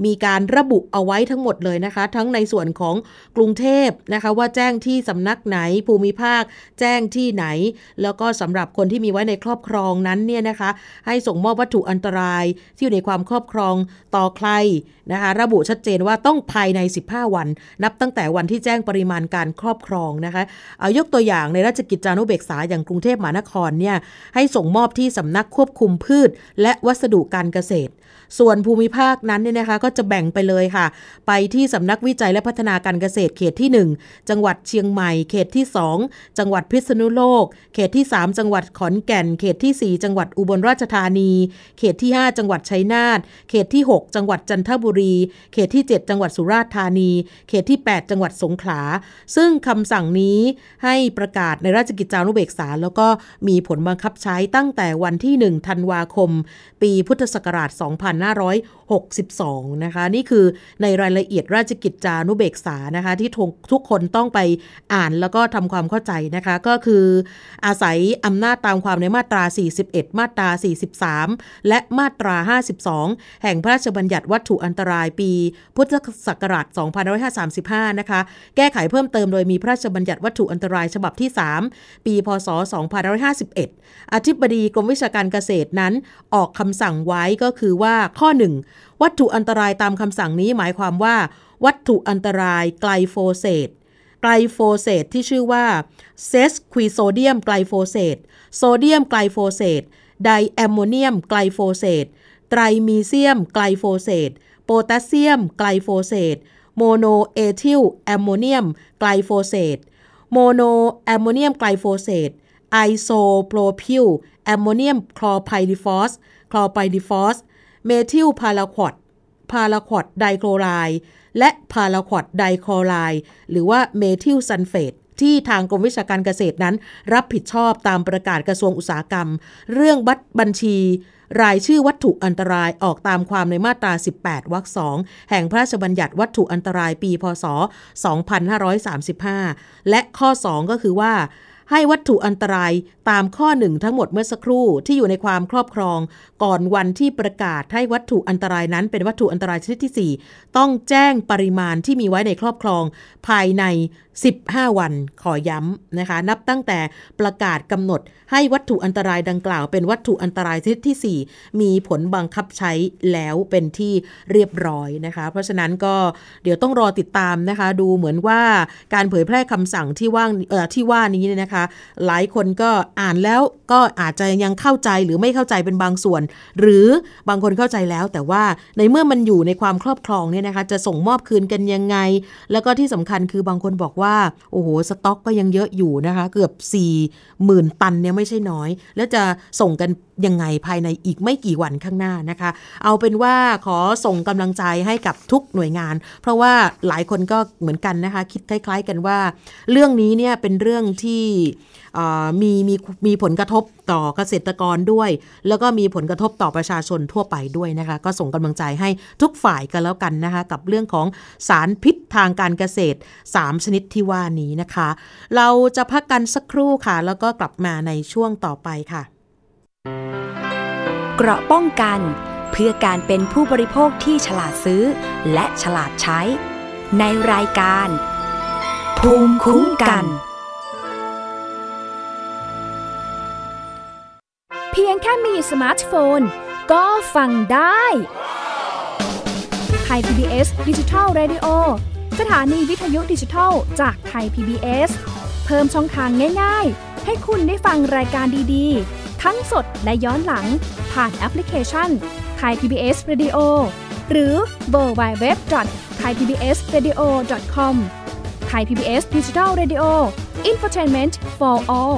มีการระบุเอาไว้ทั้งหมดเลยนะคะ ทั้งในส่วนของกรุงเทพนะคะ ว่าแจ้งที่สำนักไหนภูมิภาค แจ้งที่ไหน แล้วก็สำหรับคนที่มีไว้ในครอบครองนั้นเนี่ยนะคะ ให้ส่งมอบวัตถุอันตรายที่อยู่ในความครอบครองต่อใครนะคะ ระบุชัดเจนว่าต้องภายใน 15 วัน นับตั้งแต่วันที่แจ้งปริมาณการครอบครองนะคะเอายกตัวอย่างในราชกิจจานุเบกษาอย่างกรุงเทพมหานครเนี่ยให้ส่งมอบที่สำนักควบคุมพืช และวัสดุการเกษตร ส่วนภูมิภาคนั้นเนี่ยนะคะก็จะแบ่งไปเลยค่ะ ไปที่สำนักวิจัยและพัฒนาการเกษตรเขตที่ 1 จังหวัดเชียงใหม่ เขตที่ 2 จังหวัดพิษณุโลก เขตที่ 3 จังหวัดขอนแก่น เขตที่ 4 จังหวัดอุบลราชธานี เขตที่ 5 จังหวัดชัยนาทเขตที่ 6 จังหวัดจันทบุรี เขตที่ 7 จังหวัดสุราษฎร์ธานี เขตที่ 8 จังหวัดสงขลา ซึ่งคำสั่งนี้ให้ประกาศในราชกิจจานุเบกษาแล้วก็มีผลบังคับใช้ตั้งแต่วันที่ 1 ธันวาคม ปีพุทธศักราช 2562 นะคะ นี่คือในรายละเอียดราชกิจจานุเบกษานะคะ ที่ทุกทุกคนต้องไปอ่านแล้วก็ทำความเข้าใจนะคะ ก็คืออาศัยอำนาจตามความในมาตรา 41 มาตรา 43 และมาตรา 52 แห่งพระราชบัญญัติวัตถุอันตรายปี พุทธศักราช 2535 นะคะ แก้ไขเพิ่มเติมโดยมีพระราชบัญญัติวัตถุอันตรายฉบับที่ 3 ปี พศ 2551 อธิบดีกรมวิชาการเกษตรนั้นออกคำสั่งไว้ก็คือว่าข้อ 1วัตถุอันตรายตามคำสั่งนี้หมายความว่า วัตถุอันตรายไกลโฟเซตไกลโฟเซตที่ชื่อว่าเซสควีโซเดียมไกลโฟเซตโซเดียมไกลโฟเซตไดแอมโมเนียมไกลโฟเซตไตรมีเซียมไกลโฟเซตโพแทสเซียมไกลโฟเซตโมโนเอทิลแอมโมเนียมไกลโฟเซตโมโนแอมโมเนียมไกลโฟเซตไอโซโพรพิลแอมโมเนียมคลอร์ไพริฟอสคลอร์ไพริฟอส เมทิลพาราควอตพาราควอตไดคลอไรด์และพาราควอตไดคลอไรด์หรือว่าเมทิลซัลเฟตที่ทางกรมวิชาการเกษตรนั้น รับผิดชอบตามประกาศกระทรวงอุตสาหกรรม เรื่องบัตรบัญชี รายชื่อวัตถุอันตรายออกตามความในมาตรา 18 วรรคสองแห่งพระราชบัญญัติวัตถุอันตรายปีพศ 2535 และข้อ 2 ก็คือว่า ให้วัตถุอันตรายตามข้อหนึ่งทั้งหมดเมื่อสักครู่ที่อยู่ในความครอบครอง ก่อนวันที่ประกาศให้วัตถุอันตรายนั้น เป็นวัตถุอันตรายชนิดที่ 4 ต้องแจ้งปริมาณที่มีไว้ในครอบครอง ภายใน 15 วันขอย้ำนะคะ นับตั้งแต่ประกาศกำหนด ให้วัตถุอันตรายดังกล่าว เป็นวัตถุอันตรายชนิดที่ 4 มีผลบังคับใช้แล้วเป็นที่เรียบร้อยนะคะ เพราะฉะนั้นก็เดี๋ยวต้องรอติดตามนะคะ ดูเหมือนว่าการเผยแพร่คำสั่งที่ว่างเอ่อที่ว่านี้เนี่ยนะคะ หลายคนก็อ่านแล้วก็อาจจะยังเข้าใจหรือไม่เข้าใจเป็นบางส่วน หรือบางคนเข้าใจแล้ว แต่ว่าในเมื่อมันอยู่ในความครอบครองเนี่ยนะคะ จะส่งมอบคืนกันยังไง แล้วก็ที่สำคัญคือบางคนบอกว่า โอ้โห สต็อกก็ยังเยอะอยู่นะคะ เกือบ4 0,000ตันเนี่ยไม่ใช่น้อย แล้วจะส่งกัน ยังไงภายในอีกไม่กี่วันข้างหน้านะคะ เอาเป็นว่าขอส่งกำลังใจให้กับทุกหน่วยงาน เพราะว่าหลายคนก็เหมือนกันนะคะ คิดคล้าย ๆกันว่า เรื่องนี้เนี่ยเป็นเรื่องที่มีมีมีผลกระทบต่อเกษตรกรด้วย แล้วก็มีผลกระทบต่อประชาชนทั่วไปด้วยนะคะ ก็ส่งกำลังใจให้ทุกฝ่ายกันแล้วกันนะคะ กับเรื่องของสารพิษทางการเกษตร 3 ชนิดที่ว่านี้นะคะ เราจะพักกันสักครู่ค่ะ แล้วก็กลับมาในช่วงต่อไปค่ะ เกราะป้องกันเพื่อการเป็นผู้บริโภคที่ฉลาดซื้อ และฉลาดใช้ ในรายการ ภูมิคุ้มกัน เพียงแค่มีสมาร์ทโฟน ก็ฟังได้ไทย PBS ดิจิทัล Radio สถานีวิทยุดิจิทัลจากไทย PBS เพิ่มช่องทางง่าย ๆ ให้คุณได้ฟังรายการดีๆ ทั้งสดและย้อนหลังผ่านแอปพลิเคชันไทย PBS Radio หรือเวอร์ไบเว็บไทย PBS Radio com ไทย PBS Digital Radio Infotainment for all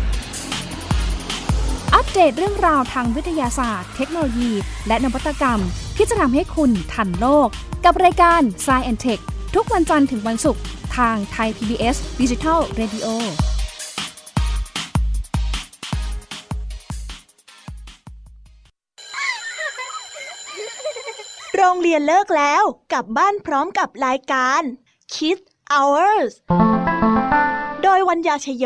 อัปเดตเรื่องราวทางวิทยาศาสตร์ เทคโนโลยี และนวัตกรรม ที่จะทำให้คุณทันโลก กับรายการ s c i e n t e c h ทุกวันจันทร์ถึงวันศุกร์ทางไทย PBS Digital Radio โรงเรียนเลิกแล้วกลับบ้านพร้อมกับรายการ Kids Hours โดยวัญญาชยโย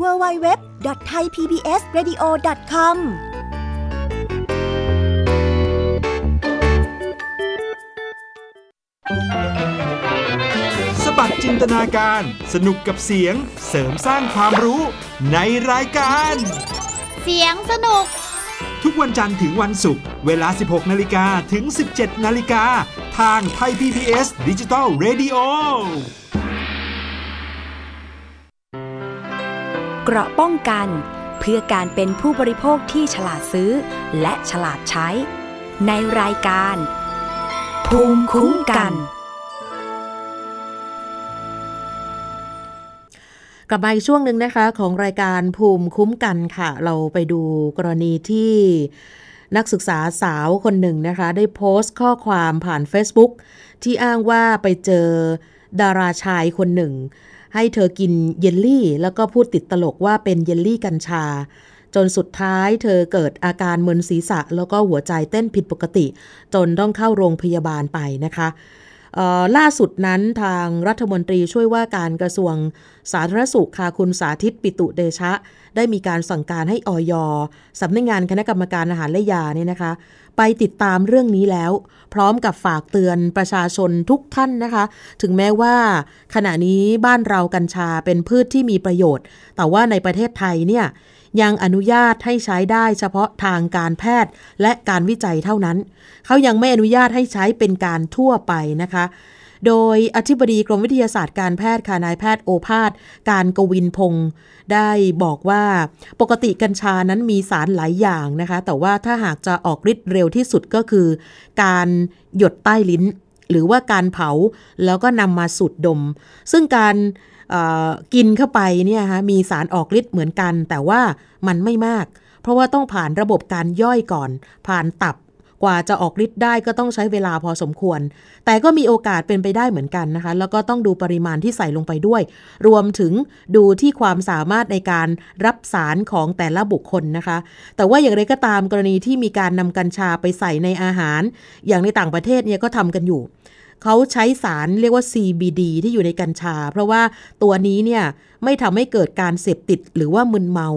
www.thaipbsradio.com สบัดจินตนาการ สนุกกับเสียง เสริมสร้างความรู้ในรายการ เสียงสนุก ทุกวันจันทร์ถึงวันศุกร์ เวลา 16 นาฬิกาถึง 17 นาฬิกา ทางไทย PBS ดิจิตอล Radio เกราะป้องกัน เพื่อการเป็นผู้บริโภคที่ฉลาดซื้อ และฉลาดใช้ ในรายการ ภูมิคุ้มกันกลับมาอีกช่วงหนึ่งนะคะของรายการภูมิคุ้มกันค่ะ เราไปดูกรณีที่นักศึกษาสาวคนหนึ่งนะคะ ได้โพสต์ข้อความผ่าน Facebook ที่อ้างว่าไปเจอดาราชายคนหนึ่ง ให้เธอกินเยลลี่ แล้วก็พูดติดตลกว่าเป็นเยลลี่กัญชา จนสุดท้ายเธอเกิดอาการมึนศีรษะ แล้วก็หัวใจเต้นผิดปกติ จนต้องเข้าโรงพยาบาลไปนะคะล่าสุดนั้นทางรัฐมนตรีช่วยว่าการกระทรวงสาธารณสุขค่ะคุณสาธิตปิตุเดชะ ได้มีการสั่งการให้ออยสำนักงงานคณะกรรมการอาหารและยาเนี่ยนะคะ ไปติดตามเรื่องนี้แล้ว พร้อมกับฝากเตือนประชาชนทุกท่านนะคะ ถึงแม้ว่าขณะนี้บ้านเรากัญชาเป็นพืชที่มีประโยชน์ แต่ว่าในประเทศไทยเนี่ยยังอนุญาตให้ใช้ได้เฉพาะทางการแพทย์และการวิจัยเท่านั้น เขายังไม่อนุญาตให้ใช้เป็นการทั่วไปนะคะ โดยอธิบดีกรมวิทยาศาสตร์การแพทย์ค่ะนายแพทย์โอภาสการกวินพงศ์ได้บอกว่าปกติกัญชานั้นมีสารหลายอย่างนะคะ แต่ว่าถ้าหากจะออกฤทธิ์เร็วที่สุดก็คือ การหยดใต้ลิ้น หรือว่าการเผาแล้วก็นำมาสูดดม ซึ่งการกินเข้าไปเนี่ยฮะมีสารออกฤทธิ์เหมือนกัน แต่ว่ามันไม่มาก เพราะว่าต้องผ่านระบบการย่อยก่อน ผ่านตับ กว่าจะออกฤทธิ์ได้ก็ต้องใช้เวลาพอสมควร แต่ก็มีโอกาสเป็นไปได้เหมือนกันนะคะ แล้วก็ต้องดูปริมาณที่ใส่ลงไปด้วย รวมถึงดูที่ความสามารถในการรับสารของแต่ละบุคคลนะคะ แต่ว่าอย่างไรก็ตามกรณีที่มีการนำกัญชาไปใส่ในอาหาร อย่างในต่างประเทศเนี่ยก็ทำกันอยู่เขาใช้สารเรียกว่า CBD ที่อยู่ในกัญชา เพราะว่าตัวนี้เนี่ย ไม่ทำให้เกิดการเสพติดหรือว่ามึนเมา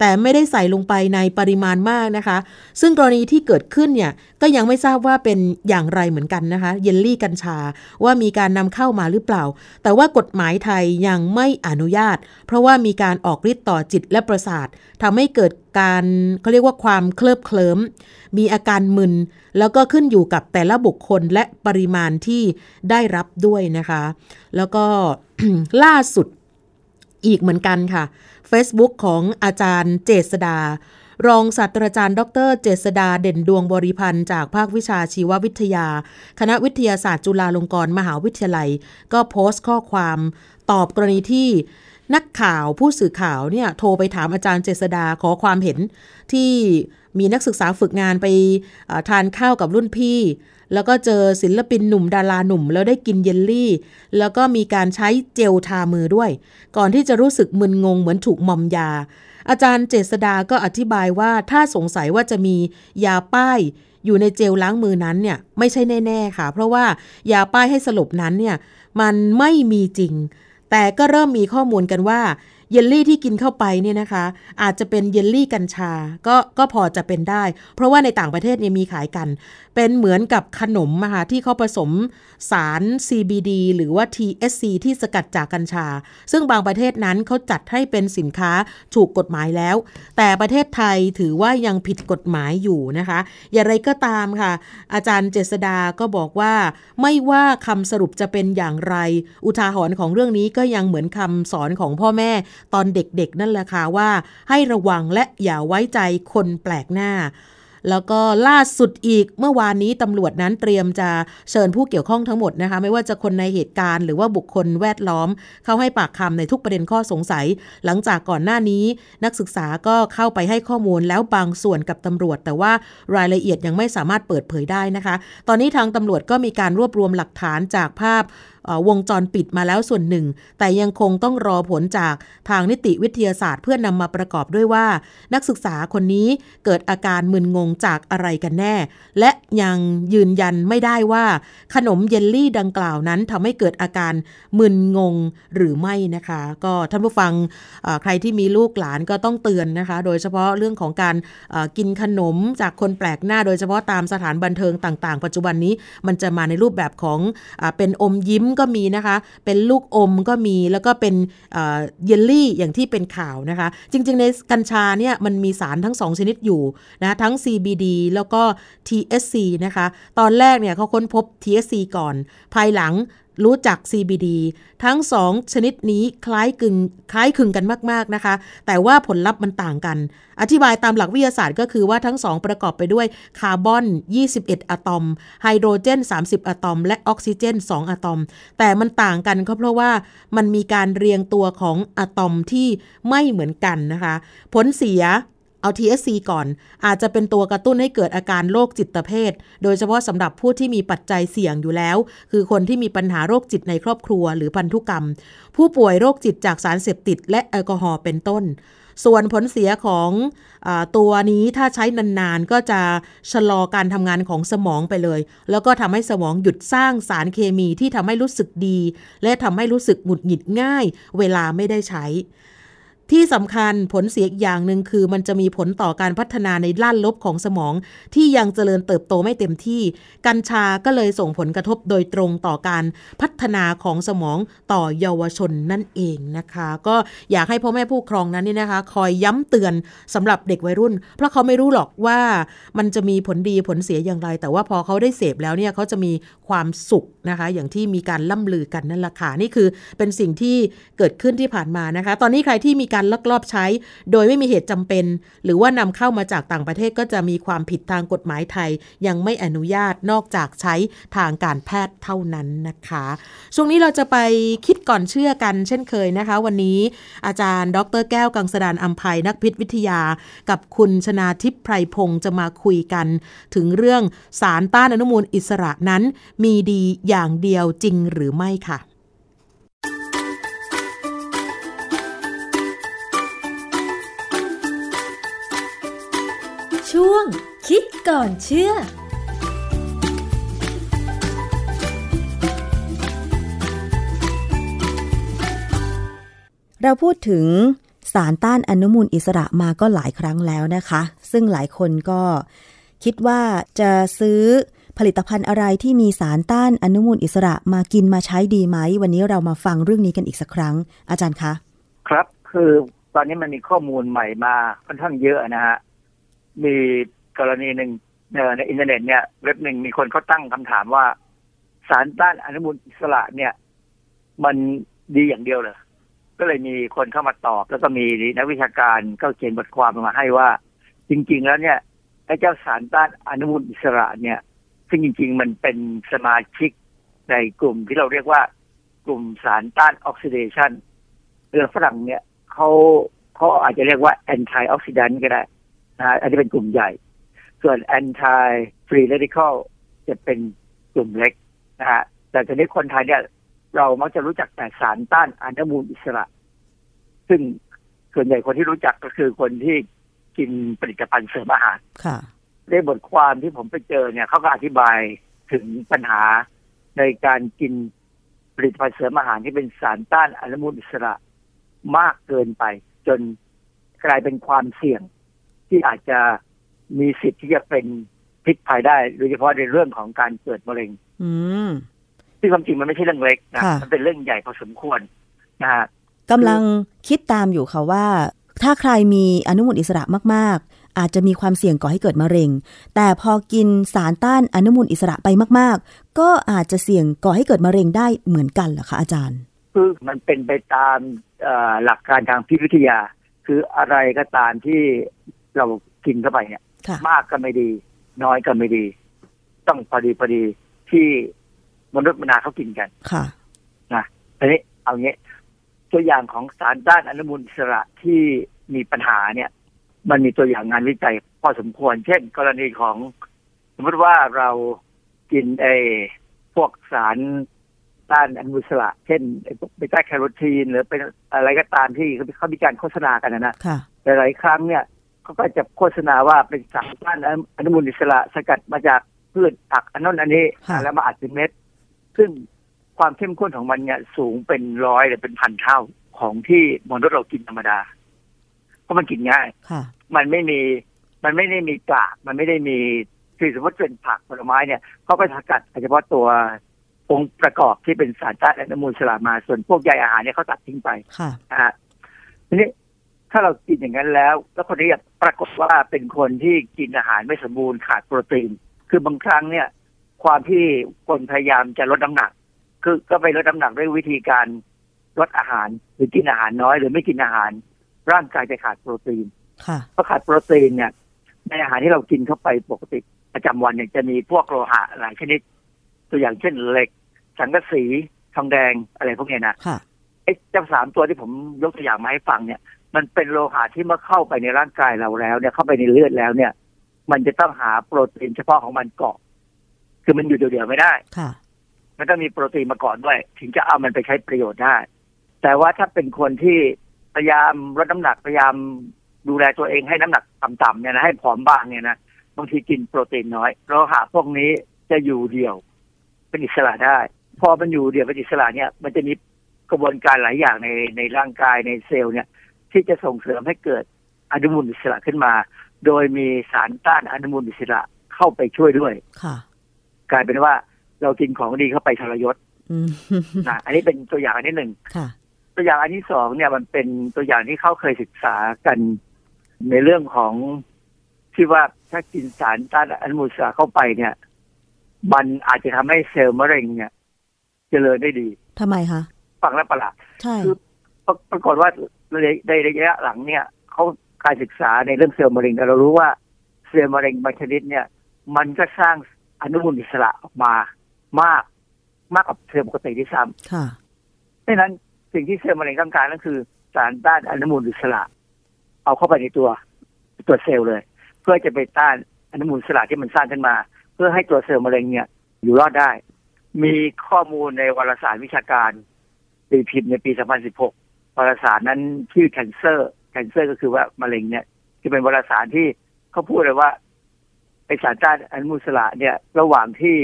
แต่ไม่ได้ใส่ลงไปในปริมาณมากนะคะ ซึ่งกรณีที่เกิดขึ้นเนี่ยก็ยังไม่ทราบว่าเป็นอย่างไรเหมือนกันนะคะ เยลลี่กัญชาว่ามีการนำเข้ามาหรือเปล่า แต่ว่ากฎหมายไทยยังไม่อนุญาต เพราะว่ามีการออกฤทธิ์ต่อจิตและประสาททำให้เกิดการเขาเรียกว่าความเคลิบเคลิ้มมีอาการมึน แล้วก็ขึ้นอยู่กับแต่ละบุคคลและปริมาณที่ได้รับด้วยนะคะ แล้วก็ล่าสุด อีกเหมือนกันค่ะ Facebook ของอาจารย์เจษดา รองศาสตราจารย์ ดร เจษดาเด่นดวงบริพันธ์จากภาควิชาชีววิทยา คณะวิทยาศาสตร์จุฬาลงกรณ์มหาวิทยาลัย ก็โพสต์ข้อความตอบกรณีที่นักข่าวผู้สื่อข่าวเนี่ยโทรไปถามอาจารย์เจษดาขอความเห็นที่มีนักศึกษาฝึกงานไปทานข้าวกับรุ่นพี่ แล้วก็เจอศิลปินหนุ่มดาราหนุ่ม แล้วได้กินเยลลี่ แล้วก็มีการใช้เจลทามือด้วย ก่อนที่จะรู้สึกมึนงงเหมือนถูกมอมยา อาจารย์เจษดาก็อธิบายว่าถ้าสงสัยว่าจะมียาป้ายอยู่ในเจลล้างมือนั้นเนี่ยไม่ใช่แน่ๆค่ะ เพราะว่ายาป้ายให้สลบนั้นเนี่ยมันไม่มีจริง แต่ก็เริ่มมีข้อมูลกันว่า เยลลี่ที่กินเข้าไปเนี่ยนะคะ อาจจะเป็นเยลลี่กัญชาก็ก็พอจะเป็นได้ เพราะว่าในต่างประเทศเนี่ยมีขายกัน เป็นเหมือนกับขนมนะคะที่เขาผสมสาร CBD หรือว่า TSC ที่สกัดจากกัญชา ซึ่งบางประเทศนั้นเขาจัดให้เป็นสินค้าถูกกฎหมายแล้ว แต่ประเทศไทยถือว่ายังผิดกฎหมายอยู่นะคะ อย่างไรก็ตามค่ะ อาจารย์เจษดาก็บอกว่า ไม่ว่าคำสรุปจะเป็นอย่างไร อุทาหรณ์ของเรื่องนี้ก็ยังเหมือนคำสอนของพ่อแม่ตอนเด็กๆ นั่นแหละค่ะว่า ให้ระวังและอย่าไว้ใจคนแปลกหน้า แล้วก็ล่าสุดอีกเมื่อวานนี้ตำรวจนั้นเตรียมจะเชิญผู้เกี่ยวข้องทั้งหมดนะคะ ไม่ว่าจะคนในเหตุการณ์หรือว่าบุคคลแวดล้อม เข้าให้ปากคำในทุกประเด็นข้อสงสัย หลังจากก่อนหน้านี้ นักศึกษาก็เข้าไปให้ข้อมูลแล้วบางส่วนกับตำรวจ แต่ว่ารายละเอียดยังไม่สามารถเปิดเผยได้นะคะ ตอนนี้ทางตำรวจก็มีการรวบรวมหลักฐานจากภาพ วงจรปิดมาแล้วส่วนหนึ่ง แต่ยังคงต้องรอผลจากทางนิติวิทยาศาสตร์เพื่อนำมาประกอบด้วยว่า นักศึกษาคนนี้เกิดอาการมึนงงจากอะไรกันแน่ และยังยืนยันไม่ได้ว่า ขนมเยลลี่ดังกล่าวนั้นทำให้เกิดอาการมึนงงหรือไม่นะคะ ก็ท่านผู้ฟังใครที่มีลูกหลานก็ต้องเตือนนะคะ โดยเฉพาะเรื่องของการกินขนมจากคนแปลกหน้า โดยเฉพาะตามสถานบันเทิงต่าง ๆ ปัจจุบันนี้มันจะมาในรูปแบบของอเป็นอมยิ้มก็มีนะคะ เป็นลูกอมก็มีแล้วก็เป็นเยลลี่อย่างที่เป็นข่าวนะคะ จริง ๆ ในกัญชาเนี่ยมันมีสารทั้งสองชนิดอยู่นะทั้ง CBD แล้วก็ TSC นะคะ ตอนแรกเนี่ยเขาค้นพบ TSC ก่อน ภายหลังรู้จัก CBD ทั้งสองชนิดนี้คล้ายคลึงคล้ายคลึงกันมาก ๆ นะคะ แต่ว่าผลลัพธ์มันต่างกัน อธิบายตามหลักวิทยาศาสตร์ก็คือว่าทั้งสองประกอบไปด้วยคาร์บอน 21 อะตอม ไฮโดรเจน 30 อะตอม และออกซิเจน 2 อะตอม แต่มันต่างกันก็เพราะว่ามันมีการเรียงตัวของอะตอมที่ไม่เหมือนกันนะคะ ผลเสีย เอา TSC ก่อน อาจจะเป็นตัวกระตุ้นให้เกิดอาการโรคจิตเภท โดยเฉพาะสำหรับผู้ที่มีปัจจัยเสี่ยงอยู่แล้ว คือคนที่มีปัญหาโรคจิตในครอบครัวหรือพันธุกรรม ผู้ป่วยโรคจิตจากสารเสพติด และแอลกอฮอล์เป็นต้น ส่วนผลเสียของอตัวนี้ถ้าใช้นานๆ ก็จะชะลอการทำงานของสมองไปเลย แล้วก็ทำให้สมองหยุดสร้างสารเคมีที่ทำให้รู้สึกดี และทำให้รู้สึกหงุดหงิดง่าย เวลาไม่ได้ใช้ ที่สำคัญผลเสียอีกอย่างหนึ่งคือ มันจะมีผลต่อการพัฒนาในด้านลบของสมอง ที่ยังเจริญเติบโตไม่เต็มที่ กัญชาก็เลยส่งผลกระทบโดยตรงต่อการพัฒนาของสมองต่อเยาวชนนั่นเองนะคะ ก็อยากให้พ่อแม่ผู้ครองนั้นนี่นะคะ คอยย้ำเตือนสำหรับเด็กวัยรุ่น เพราะเขาไม่รู้หรอกว่ามันจะมีผลดีผลเสียอย่างไร แต่ว่าพอเขาได้เสพแล้วเนี่ยเขาจะมีความสุขนะคะ อย่างที่มีการล่ำลือกันนั่นแหละค่ะนี่คือเป็นสิ่งที่เกิดขึ้นที่ผ่านมานะคะ ตอนนี้ใครที่มีการลักลอบใช้ โดยไม่มีเหตุจำเป็น หรือว่านำเข้ามาจากต่างประเทศก็จะมีความผิดทางกฎหมายไทย ยังไม่อนุญาตนอกจากใช้ทางการแพทย์เท่านั้นนะคะ ช่วงนี้เราจะไปคิดก่อนเชื่อกันเช่นเคยนะคะ วันนี้อาจารย์ ดร แก้วกังสดานอัมภัยนักพิษวิทยา กับคุณชนาทิพย์ไพรพงศ์จะมาคุยกัน ถึงเรื่องสารต้านอนุมูลอิสระนั้น มีดีอย่างเดียวจริงหรือไม่ค่ะ คิดก่อนเชื่อเราพูดถึงสารต้านอนุมูลอิสระมาก็หลายครั้งแล้วนะคะ ซึ่งหลายคนก็คิดว่าจะซื้อผลิตภัณฑ์อะไรที่มีสารต้านอนุมูลอิสระมากินมาใช้ดีไหม วันนี้เรามาฟังเรื่องนี้กันอีกสักครั้ง อาจารย์คะ ครับคือตอนนี้มันมีข้อมูลใหม่มาค่อนข้างเยอะนะฮะ มี กรณีหนึ่งในอินเทอร์เน็ตเนี่ยเว็บหนึ่งมีคนเขาตั้งคำถามว่า สารต้านอนุมูลอิสระเนี่ย มันดีอย่างเดียวเลยก็เลยมีคนเข้ามาตอบ แล้วก็มีนักวิชาการก็เขียนบทความมาให้ว่า จริง ๆ แล้วเนี่ยไอ้เจ้าสารต้านอนุมูลอิสระเนี่ย ซึ่งจริง ๆ มันเป็นสมาชิกในกลุ่มที่เราเรียกว่ากลุ่มสารต้านออกซิเดชันหรือฝรั่งเนี่ยเขาเขาอาจจะเรียกว่า antioxidant ก็ได้นะฮะอันนี้เป็นกลุ่มใหญ่ ส่วน anti free radical จะเป็นกลุ่มเล็กนะฮะแต่ทีนี้คนไทยเนี่ย เรามักจะรู้จักแต่สารต้านอนุมูลอิสระ ซึ่งส่วนใหญ่คนที่รู้จักก็คือคนที่กินผลิตภัณฑ์เสริมอาหารค่ะในบทความที่ผมไปเจอเนี่ยเขาก็อธิบายถึงปัญหาในการกินผลิตภัณฑ์เสริมอาหารที่เป็นสารต้านอนุมูลอิสระมากเกินไป จนกลายเป็นความเสี่ยงที่อาจจะ มีสิทธิ์ที่จะเป็นพิษภัยได้ โดยเฉพาะในเรื่องของการเกิดมะเร็ง อืมซึ่งความจริงมันไม่ใช่เรื่องเล็กนะมันเป็นเรื่องใหญ่พอสมควรนะฮะกำลังคิดตามอยู่ค่ะว่า ถ้าใครมีอนุมูลอิสระมาก ๆ อาจจะมีความเสี่ยงก่อให้เกิดมะเร็ง แต่พอกินสารต้านอนุมูลอิสระไปมาก ๆ ก็อาจจะเสี่ยงก่อให้เกิดมะเร็งได้เหมือนกันเหรอคะอาจารย์ คือมันเป็นไปตามหลักการทางพิษวิทยา คืออะไรก็ตามที่เรากินเข้าไปเนี่ย มากก็ไม่ดี น้อยก็ไม่ดี ต้องพอดีพอดีที่มนุษย์มนาเขากินกัน ค่ะนะทีนี้เอางี้ตัวอย่างของสารต้านอนุมูลอิสระที่มีปัญหาเนี่ย มันมีตัวอย่างงานวิจัยพอสมควร เช่น กรณีของ สมมติว่าเรากินไอ้พวกสารต้านอนุมูลอิสระ เช่นไอ้เบต้าแคโรทีน หรือเป็นอะไรก็ตามที่เขามีการโฆษณากันนะแต่หลายครั้งเนี่ย เขาก็จะโฆษณาว่าเป็นสารต้านอนุมูลอิสระสกัดมาจากพืชผักอันนั้นอันนี้แล้วมาอัดเป็นเม็ด ซึ่งความเข้มข้นของมันเนี่ยสูงเป็นร้อยหรือเป็นพันเท่าของที่มนุษย์เรากินธรรมดา เพราะมันกินง่ายมันไม่มีมันไม่ได้มีกากมันไม่ได้มีคือสมมติเป็นผักผลไม้เนี่ยเขาก็สกัดเฉพาะตัวองค์ประกอบที่เป็นสารต้านอนุมูลอิสระมาส่วนพวกใยอาหารเนี่ยเขาตัดทิ้งไปค่ะนะฮะทีนี้ ถ้าเรากินอย่างนั้นแล้ว แล้วคนนี้ปรากฏว่าเป็นคนที่กินอาหารไม่สมบูรณ์ขาดโปรตีน คือบางครั้งเนี่ย ความที่คนพยายามจะลดน้ำหนัก คือก็ไปลดน้ำหนักด้วยวิธีการลดอาหารหรือกินอาหารน้อย หรือไม่กินอาหาร ร่างกายจะขาดโปรตีนค่ะเพราะขาดโปรตีนเนี่ย ในอาหารที่เรากินเข้าไปปกติประจำวันเนี่ยจะมีพวกโลหะหลายชนิด ตัวอย่างเช่นเหล็ก สังกะสีทองแดงอะไรพวกเนี้ยนะค่ะไอ้เจ้าสามตัวที่ผมยกตัวอย่างมาให้ฟังเนี่ย มันเป็นโลหะที่เมื่อเข้าไปในร่างกายเราแล้วเนี่ยเข้าไปในเลือดแล้วเนี่ย มันจะต้องหาโปรตีนเฉพาะของมันเกาะ คือมันอยู่เดียวๆไม่ได้ค่ะมันต้องมีโปรตีนมาก่อนด้วย ถึงจะเอามันไปใช้ประโยชน์ได้ แต่ว่าถ้าเป็นคนที่พยายามลดน้ำหนักพยายามดูแลตัวเองให้น้ำหนักต่ำๆเนี่ยนะให้ผอมบางเนี่ยนะบางทีกินโปรตีนน้อยโลหะพวกนี้จะอยู่เดี่ยว เป็นอิสระได้ พอมันอยู่เดี่ยวเป็นอิสระเนี่ย มันจะมีกระบวนการหลายอย่างในในร่างกายในเซลล์เนี่ย ที่จะส่งเสริมให้เกิดอนุมูลอิสระขึ้นมา โดยมีสารต้านอนุมูลอิสระเข้าไปช่วยด้วยค่ะกลายเป็นว่าเรากินของดีเข้าไปทรยศอืมนะอันนี้เป็นตัวอย่างอันที่หนึ่งค่ะตัวอย่างอันที่สองเนี่ยมันเป็นตัวอย่างที่เขาเคยศึกษากันในเรื่องของที่ว่าถ้ากินสารต้านอนุมูลอิสระเข้าไปเนี่ย มันอาจจะทำให้เซลล์มะเร็งเนี่ยเจริญได้ดีทำไมคะ ฟังแล้วประหลาดใช่คือปรปรากฏว่า ในในระยะหลังเนี่ยเขาการศึกษาในเรื่องเซลล์มะเร็งแต่เรารู้ว่าเซลล์มะเร็งบางชนิดเนี่ย มันก็สร้างอนุมูลอิสระออกมามากมากกว่าเซลล์ปกติที่ซ้ำค่ะดังนั้นสิ่งที่เซลล์มะเร็งต้องการก็คือ สารต้านอนุมูลอิสระ เอาเข้าไปในตัวตัวเซลล์เลย เพื่อจะไปต้านอนุมูลอิสระที่มันสร้างขึ้นมา เพื่อให้ตัวเซลล์มะเร็งเนี่ย อยู่รอดได้ มีข้อมูลในวารสารวิชาการตีพิมพ์ในปี 2016 วารสารนั้นชื่อ Cancer Cancer ก็คือว่ามะเร็งเนี่ยจะเป็นวารสารที่เขาพูดเลยว่าไอสารต้านอนุมูลอิสระเนี่ย ระหว่างที่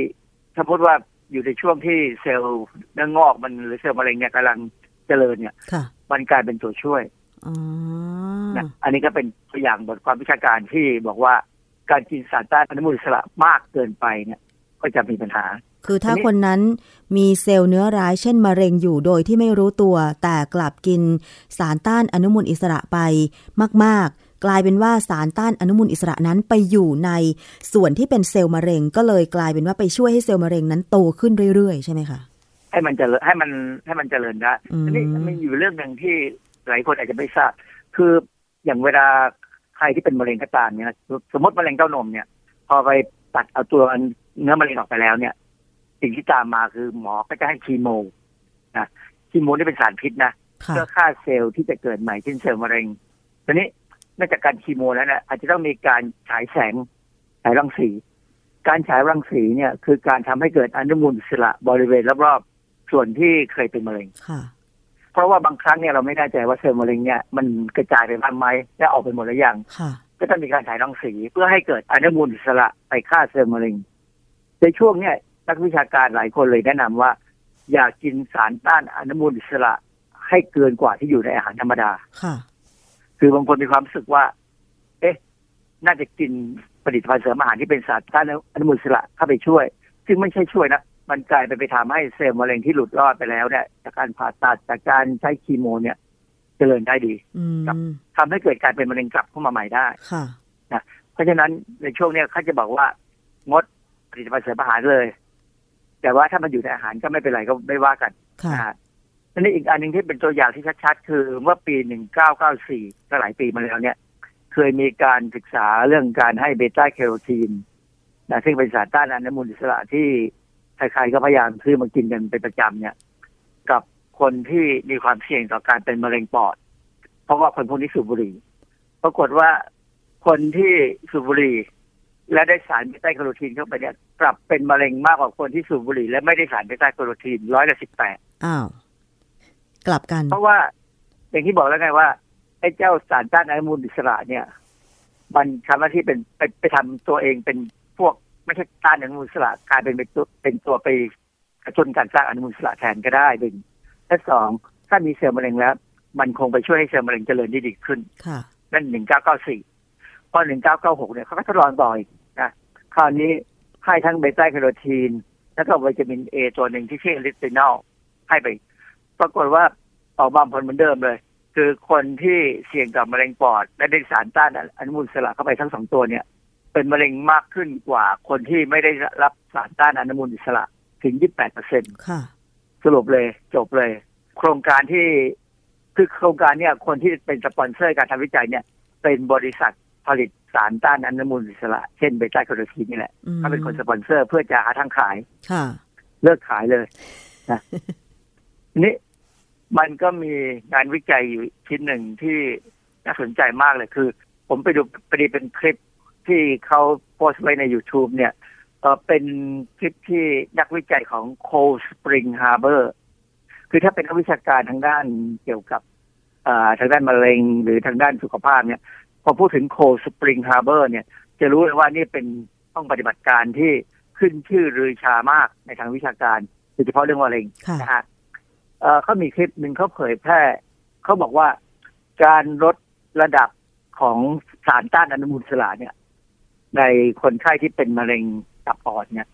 ถ้าพูดว่าอยู่ในช่วงที่เซลล์เนื้องอกมันหรือเซลล์มะเร็งเนี่ยกำลังเจริญเนี่ยค่ะมันกลายเป็นตัวช่วยอ๋อนะอันนี้ก็เป็นตัวอย่างบทความวิชาการที่บอกว่าการกินสารต้านอนุมูลอิสระมากเกินไปเนี่ย ก็จะมีปัญหา คือถ้าทีนี้คนนั้นมีเซลล์เนื้อร้ายเช่นมะเร็งอยู่โดยที่ไม่รู้ตัว แต่กลับกินสารต้านอนุมูลอิสระไปมาก ๆกลายเป็นว่าสารต้านอนุมูลอิสระนั้นไปอยู่ในส่วนที่เป็นเซลล์มะเร็ง ก็เลยกลายเป็นว่าไปช่วยให้เซลล์มะเร็งนั้นโตขึ้นเรื่อยๆ ใช่ไหมคะให้มันเจริญให้มันให้มันเจริญได้อืมทีนี้มันอยู่เรื่องหนึ่งที่หลายคนอาจจะไม่ทราบคืออย่างเวลาใครที่เป็นมะเร็งก็ตามเนี่ยนะสมมติมะเร็งเต้านมเนี่ย พอไปตัดเอาตัวเนื้อมะเร็งออกไปแล้วเนี่ย สิ่งที่ตามมาคือหมอก็จะให้คีโมนะคีโมนี่เป็นสารพิษนะค่ะเพื่อฆ่าเซลล์ที่จะเกิดใหม่เช่นเซลล์มะเร็งทีนี้นอกจากการคีโมแล้วเนี่ยอาจจะต้องมีการฉายแสงฉายรังสี การฉายรังสีเนี่ย คือการทำให้เกิดอนุมูลอิสระบริเวณรอบๆส่วนที่เคยเป็นมะเร็งค่ะเพราะว่าบางครั้งเนี่ยเราไม่แน่ใจว่าเซลล์มะเร็งเนี่ยมันกระจายไปบ้างไหมและออกไปหมดหรือยังค่ะก็ต้องมีการฉายรังสีเพื่อให้เกิดอนุมูลอิสระไปฆ่าเซลล์มะเร็ง ในช่วงเนี้ย นักวิชาการหลายคนเลยแนะนำว่า อย่ากินสารต้านอนุมูลอิสระให้เกินกว่าที่อยู่ในอาหารธรรมดา ค่ะ คือบางคนมีความรู้สึกว่า เอ๊ะ น่าจะกินผลิตภัณฑ์เสริมอาหารที่เป็นสารต้านอนุมูลอิสระเข้าไปช่วย ซึ่งไม่ใช่ช่วยนะ มันกลายไปไปทำให้เซลล์มะเร็งที่หลุดรอดไปแล้วเนี่ย จากการผ่าตัดจากการใช้คีโมเนี่ยเจริญได้ดีอืมทำให้เกิดการเป็นมะเร็งกลับเข้ามาใหม่ได้ค่ะนะเพราะฉะนั้นในช่วงเนี้ยเขาจะบอกว่างดผลิตภัณฑ์เสริมอาหารเลย แต่ว่าถ้ามันอยู่ในอาหารก็ไม่เป็นไรก็ไม่ว่ากันค่ะนะฮะทีนี้อีกอันหนึ่งที่เป็นตัวอย่างที่ชัดๆ คือเมื่อปี 1994 ก็หลายปีมาแล้วเนี่ย เคยมีการศึกษาเรื่องการให้เบต้าแคโรทีนนะซึ่งเป็นสารต้านอนุมูลอิสระที่ใครๆก็พยายามซื้อมากินกันเป็นประจำเนี่ย กับคนที่มีความเสี่ยงต่อการเป็นมะเร็งปอด เพราะว่าคนพวกนี้สูบบุหรี่ปรากฏว่าคนที่สูบบุหรี่ และได้สารเบต้าแคโรทีนเข้าไปเนี่ยกลับเป็นมะเร็งมากกว่าคนที่สูบบุหรี่และไม่ได้สารเบต้าแคโรทีนร้อยละสิบแปดอ้าว กลับกัน เพราะว่าอย่างที่บอกแล้วไงว่าไอ้เจ้าสารต้านอนุมูลอิสระเนี่ย มันทำหน้าที่เป็นไปไปทำตัวเองเป็นพวกไม่ใช่ต้านอนุมูลอิสระกลายเป็นเป็นตัวเป็นตัวไปกระตุ้นการสร้างอนุมูลอิสระแทนก็ได้หนึ่งและสองถ้ามีเซลล์มะเร็งแล้ว มันคงไปช่วยให้เซลล์มะเร็งเจริญได้ดีขึ้นค่ะนั่นหนึ่งเก้าเก้าสี่พ อหนึ่งเก้าเก้าหกเนี่ยเขาก็ทดลองต่ออีกนะคราวนี้ให้ทั้งเบต้าแคโรทีน แล้วก็วิตามินเอตัวหนึ่งที่ชื่อ retinol ให้ไป ปรากฏว่าออกมาผลเหมือนเดิมเลย คือคนที่เสี่ยงกับมะเร็งปอด และได้สารต้านอนุมูลอิสระเข้าไปทั้งสองตัวเนี่ย เป็นมะเร็งมากขึ้นกว่าคนที่ไม่ได้รับสารต้านอนุมูลอิสระถึง 28เปอร์เซ็นต์ค่ะสรุปเลยจบเลย โครงการที่คือโครงการเนี่ยคนที่เป็นสปอนเซอร์การทำวิจัยเนี่ย เป็นบริษัท ผลิตสารต้านอนุมูลอิสระ เช่นเบต้าแคโรทีนนี่แหละอืมเขาเป็นคนสปอนเซอร์เพื่อจะหาทางขายค่ะเลิกขายเลยนะทีนี้มันก็มีงานวิจัยอยู่ชิ้นหนึ่งที่น่าสนใจมากเลยคือ ผมไปดูพอดีเป็นคลิปที่เขาโพสต์ไว้ใน YouTube เนี่ยเออเป็นคลิปที่นักวิจัยของ Cold Spring Harbor คือถ้าเป็นนักวิชาการทางด้านเกี่ยวกับอ่าทางด้านมะเร็งหรือทางด้านสุขภาพเนี่ย พอพูดถึง Cold Spring Harbor เนี่ย จะรู้เลยว่านี่เป็นห้องปฏิบัติการที่ขึ้นชื่อรือชามากในทางวิชาการโดยเฉพาะเรื่องมะเร็งค่ะนะฮะเอ่อเขามีคลิปหนึ่งเขาเผยแพร่เขาบอกว่าการลดระดับของสารต้านอนุมูลอิสระเนี่ย ในคนไข้ที่เป็นมะเร็งตับอ่อนเนี่ย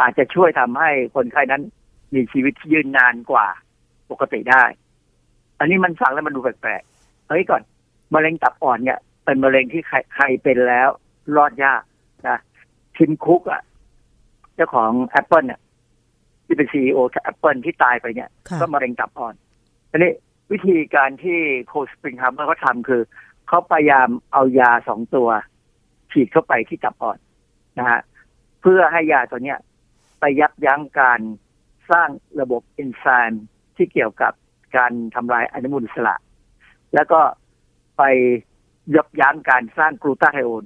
อาจจะช่วยทำให้คนไข้นั้นมีชีวิตที่ยืนนานกว่าปกติได้ อันนี้มันฟังแล้วมันดูแปลกๆเฮ้ยก่อน มะเร็งตับอ่อนเนี่ย เป็นมะเร็งที่ใครใครเป็นแล้วรอดยากนะทิมคุกอะเจ้าของ Apple เนี่ยที่เป็น CEO Apple ที่ตายไปเนี่ยค่ะก็มะเร็งตับอ่อนทีนี้วิธีการที่ Cold Spring Harbor เขาทำคือเขาพยายามเอายาสองตัว ฉีดเข้าไปที่ตับอ่อนนะฮะเพื่อให้ยาตัวเนี้ย ไปยับยั้งการสร้างระบบเอนไซม์ที่เกี่ยวกับการทำลายอนุมูลอิสระ แล้วก็ ไปยับยั้งการสร้างกลูตาไทโอน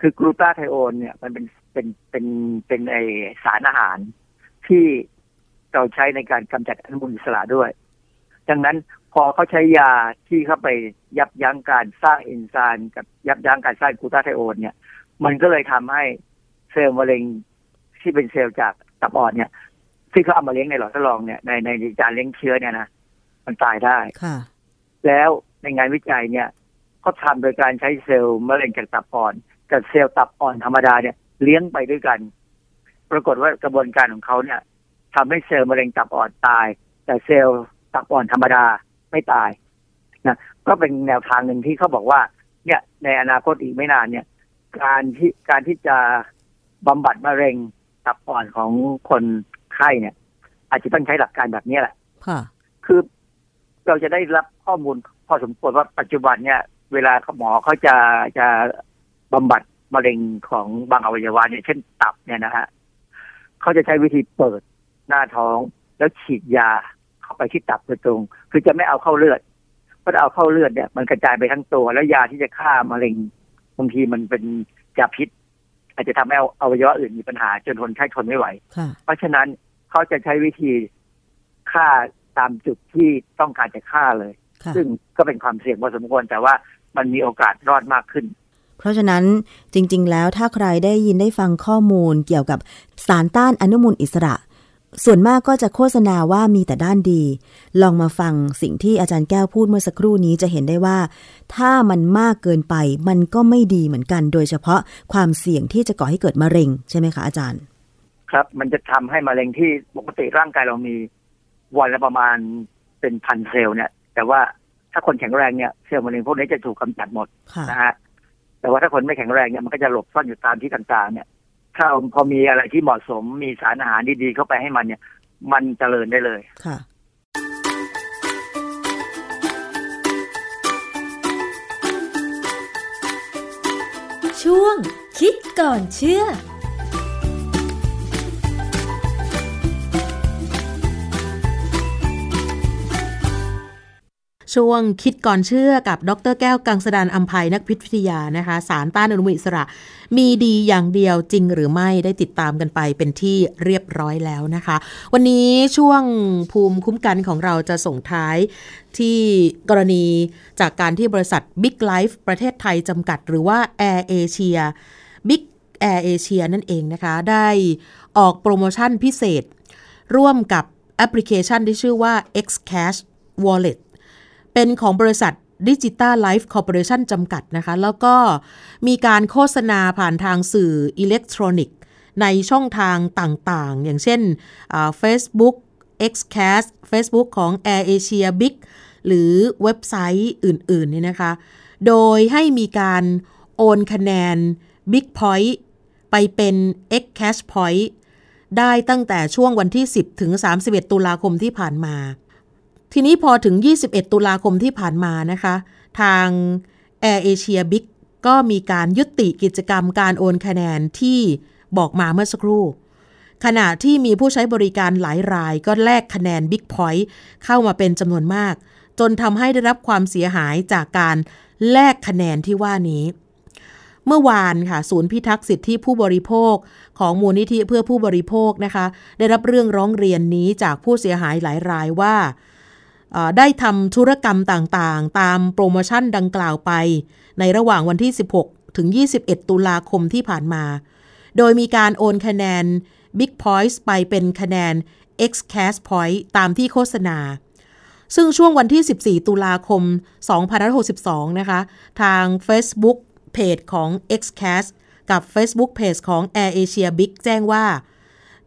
คือกลูตาไทโอนเนี่ยมันเป็นเป็นเป็นเป็นไอสารอาหารที่เราใช้ในการกำจัดอนุมูลอิสระด้วย ดังนั้นพอเขาใช้ยาที่เข้าไปยับยั้งการสร้างเอนไซม์กับยับยั้งการสร้างกลูตาไทโอนเนี่ย มันก็เลยทำให้เซลล์มะเร็งที่เป็นเซลล์จากตับอ่อนเนี่ยที่เขาเอามาเลี้ยงในหลอดทดลองเนี่ยในในจานเลี้ยงเชื้อเนี่ยนะมันตายได้ค่ะ แล้ว ในงานวิจัยเนี่ยเขาทำโดยการใช้เซลล์มะเร็งจากตับอ่อน กับเซลล์ตับอ่อนธรรมดาเนี่ยเลี้ยงไปด้วยกัน ปรากฏว่ากระบวนการของเขาเนี่ยทำให้เซลล์มะเร็งตับอ่อนตาย แต่เซลล์ตับอ่อนธรรมดาไม่ตายนะก็เป็นแนวทางหนึ่งที่เขาบอกว่า เนี่ย ในอนาคตอีกไม่นานเนี่ย การที่การที่จะบำบัดมะเร็งตับอ่อนของคนไข้เนี่ย อาจจะต้องใช้หลักการแบบนี้แหละค่ะคือเราจะได้รับข้อมูล พอสมควรว่าปัจจุบันเนี่ย เวลาหมอเขาจะจะบำบัดมะเร็งของบางอวัยวะเนี่ยเช่นตับเนี่ยนะฮะเขาจะใช้วิธีเปิดหน้าท้องแล้วฉีดยาเข้าไปที่ตับโดยตรง คือจะไม่เอาเข้าเลือดเพราะเอาเข้าเลือดเนี่ย มันกระจายไปทั้งตัว แล้วยาที่จะฆ่ามะเร็งบางทีมันเป็นยาพิษ อาจจะทำให้อวัยวะอื่นมีปัญหา จนคนไข้ทนไม่ไหวค่ะเพราะฉะนั้นเขาจะใช้วิธีฆ่าตามจุดที่ต้องการจะฆ่าเลยค่ะ ซึ่งก็เป็นความเสี่ยงพอสมควรแต่ว่ามันมีโอกาสรอดมากขึ้น เพราะฉะนั้นจริง ๆ แล้วถ้าใครได้ยินได้ฟังข้อมูลเกี่ยวกับสารต้านอนุมูลอิสระ ส่วนมากก็จะโฆษณาว่ามีแต่ด้านดี ลองมาฟังสิ่งที่อาจารย์แก้วพูดเมื่อสักครู่นี้จะเห็นได้ว่า ถ้ามันมากเกินไปมันก็ไม่ดีเหมือนกัน โดยเฉพาะความเสี่ยงที่จะก่อให้เกิดมะเร็งใช่ไหมคะอาจารย์ ครับมันจะทำให้มะเร็งที่ปกติร่างกายเรามีวันละประมาณเป็นพันเซลล์เนี่ย แต่ว่าถ้าคนแข็งแรงเนี่ยเซลล์มะเร็งพวกนี้จะถูกกำจัดหมดค่ะนะฮะแต่ว่าถ้าคนไม่แข็งแรงเนี่ยมันก็จะหลบซ่อนอยู่ตามที่ต่างๆ เนี่ย ถ้าพอมีอะไรที่เหมาะสมมีสารอาหารดีๆเข้าไปให้มันเนี่ย มันเจริญได้เลยค่ะช่วงคิดก่อนเชื่อ ช่วงคิดก่อนเชื่อกับดรแก้วกังสดานอัมภัยนักพิษวิทยานะคะ สารต้านอนุมูลอิสระ มีดีอย่างเดียวจริงหรือไม่ได้ติดตามกันไปเป็นที่เรียบร้อยแล้วนะคะ วันนี้ช่วงภูมิคุ้มกันของเราจะส่งท้ายที่กรณีจากการที่บริษัท Big Life ประเทศไทยจำกัด หรือว่า Air Asia Big Air Asia นั่นเองนะคะ ได้ออกโปรโมชั่นพิเศษ ร่วมกับแอปพลิเคชันที่ชื่อว่า Xcash Wallet เป็นของบริษัทดิจิต a ลไลฟ์คอร์ปอเรชันจำกัดนะคะ แล้วก็มีการโฆษณาผ่านทางสื่ออิเล็กทรอนิกส์ ในช่องทางต่างๆ อย่างเช่น Facebook Xcast Facebook ของ AirAsia Big หรือเว็บไซต์อื่นๆนี่นะคะ โดยให้มีการโอนคะแนน Big Point ไปเป็น X Cash Point ได้ตั้งแต่ช่วงวันที่ 10 ถึง 31 ตุลาคมที่ผ่านมา ทีนี้พอถึง 21 ตุลาคมที่ผ่านมานะคะ ทาง Air Asia Big ก็มีการยุติกิจกรรมการโอนคะแนนที่บอกมาเมื่อสักครู่ ขณะที่มีผู้ใช้บริการหลายรายก็แลกคะแนน Big Point เข้ามาเป็นจำนวนมาก จนทำให้ได้รับความเสียหายจากการแลกคะแนนที่ว่านี้ เมื่อวานค่ะ ศูนย์พิทักษ์สิทธิผู้บริโภค ของมูลนิธิเพื่อผู้บริโภคนะคะ ได้รับเรื่องร้องเรียนนี้จากผู้เสียหายหลายรายว่า ได้ทำธุรกรรมต่างๆ ตามโปรโมชั่นดังกล่าวไป ในระหว่างวันที่ 16 ถึง 21 ตุลาคมที่ผ่านมา โดยมีการโอนคะแนน Big Points ไปเป็นคะแนน X Cash Point ตามที่โฆษณา ซึ่งช่วงวันที่ 14 ตุลาคม 2562 นะคะ ทาง Facebook เพจของ Xcast กับ Facebook Page ของ Air Asia Big แจ้งว่า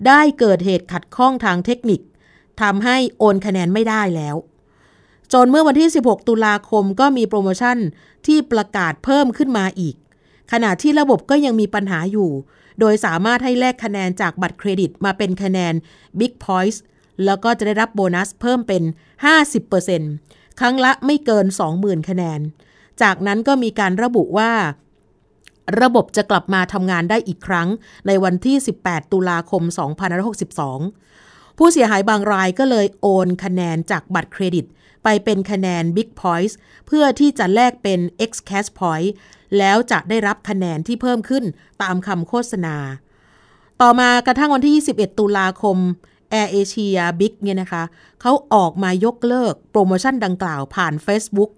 ได้เกิดเหตุขัดข้องทางเทคนิค ทำให้โอนคะแนนไม่ได้แล้ว จนเมื่อวันที่ 16 ตุลาคมก็มีโปรโมชั่นที่ประกาศเพิ่มขึ้นมาอีก ขณะที่ระบบก็ยังมีปัญหาอยู่ โดยสามารถให้แลกคะแนนจากบัตรเครดิตมาเป็นคะแนน Big Points แล้วก็จะได้รับโบนัสเพิ่มเป็น 50%ครั้งละไม่เกิน 20,000 คะแนน จากนั้นก็มีการระบุว่า ระบบจะกลับมาทำงานได้อีกครั้งในวันที่ 18 ตุลาคม 2562 ผู้เสียหายบางรายก็เลยโอนคะแนนจากบัตรเครดิต ไปเป็นคะแนน Big Points เพื่อที่จะแลกเป็น X Cash Point แล้วจะได้รับคะแนนที่เพิ่มขึ้นตามคำโฆษณา ต่อมากระทั่งวันที่ 21 ตุลาคม Air Asia Big เนี่ยนะคะ เขาออกมายกเลิกโปรโมชั่นดังกล่าวผ่าน Facebook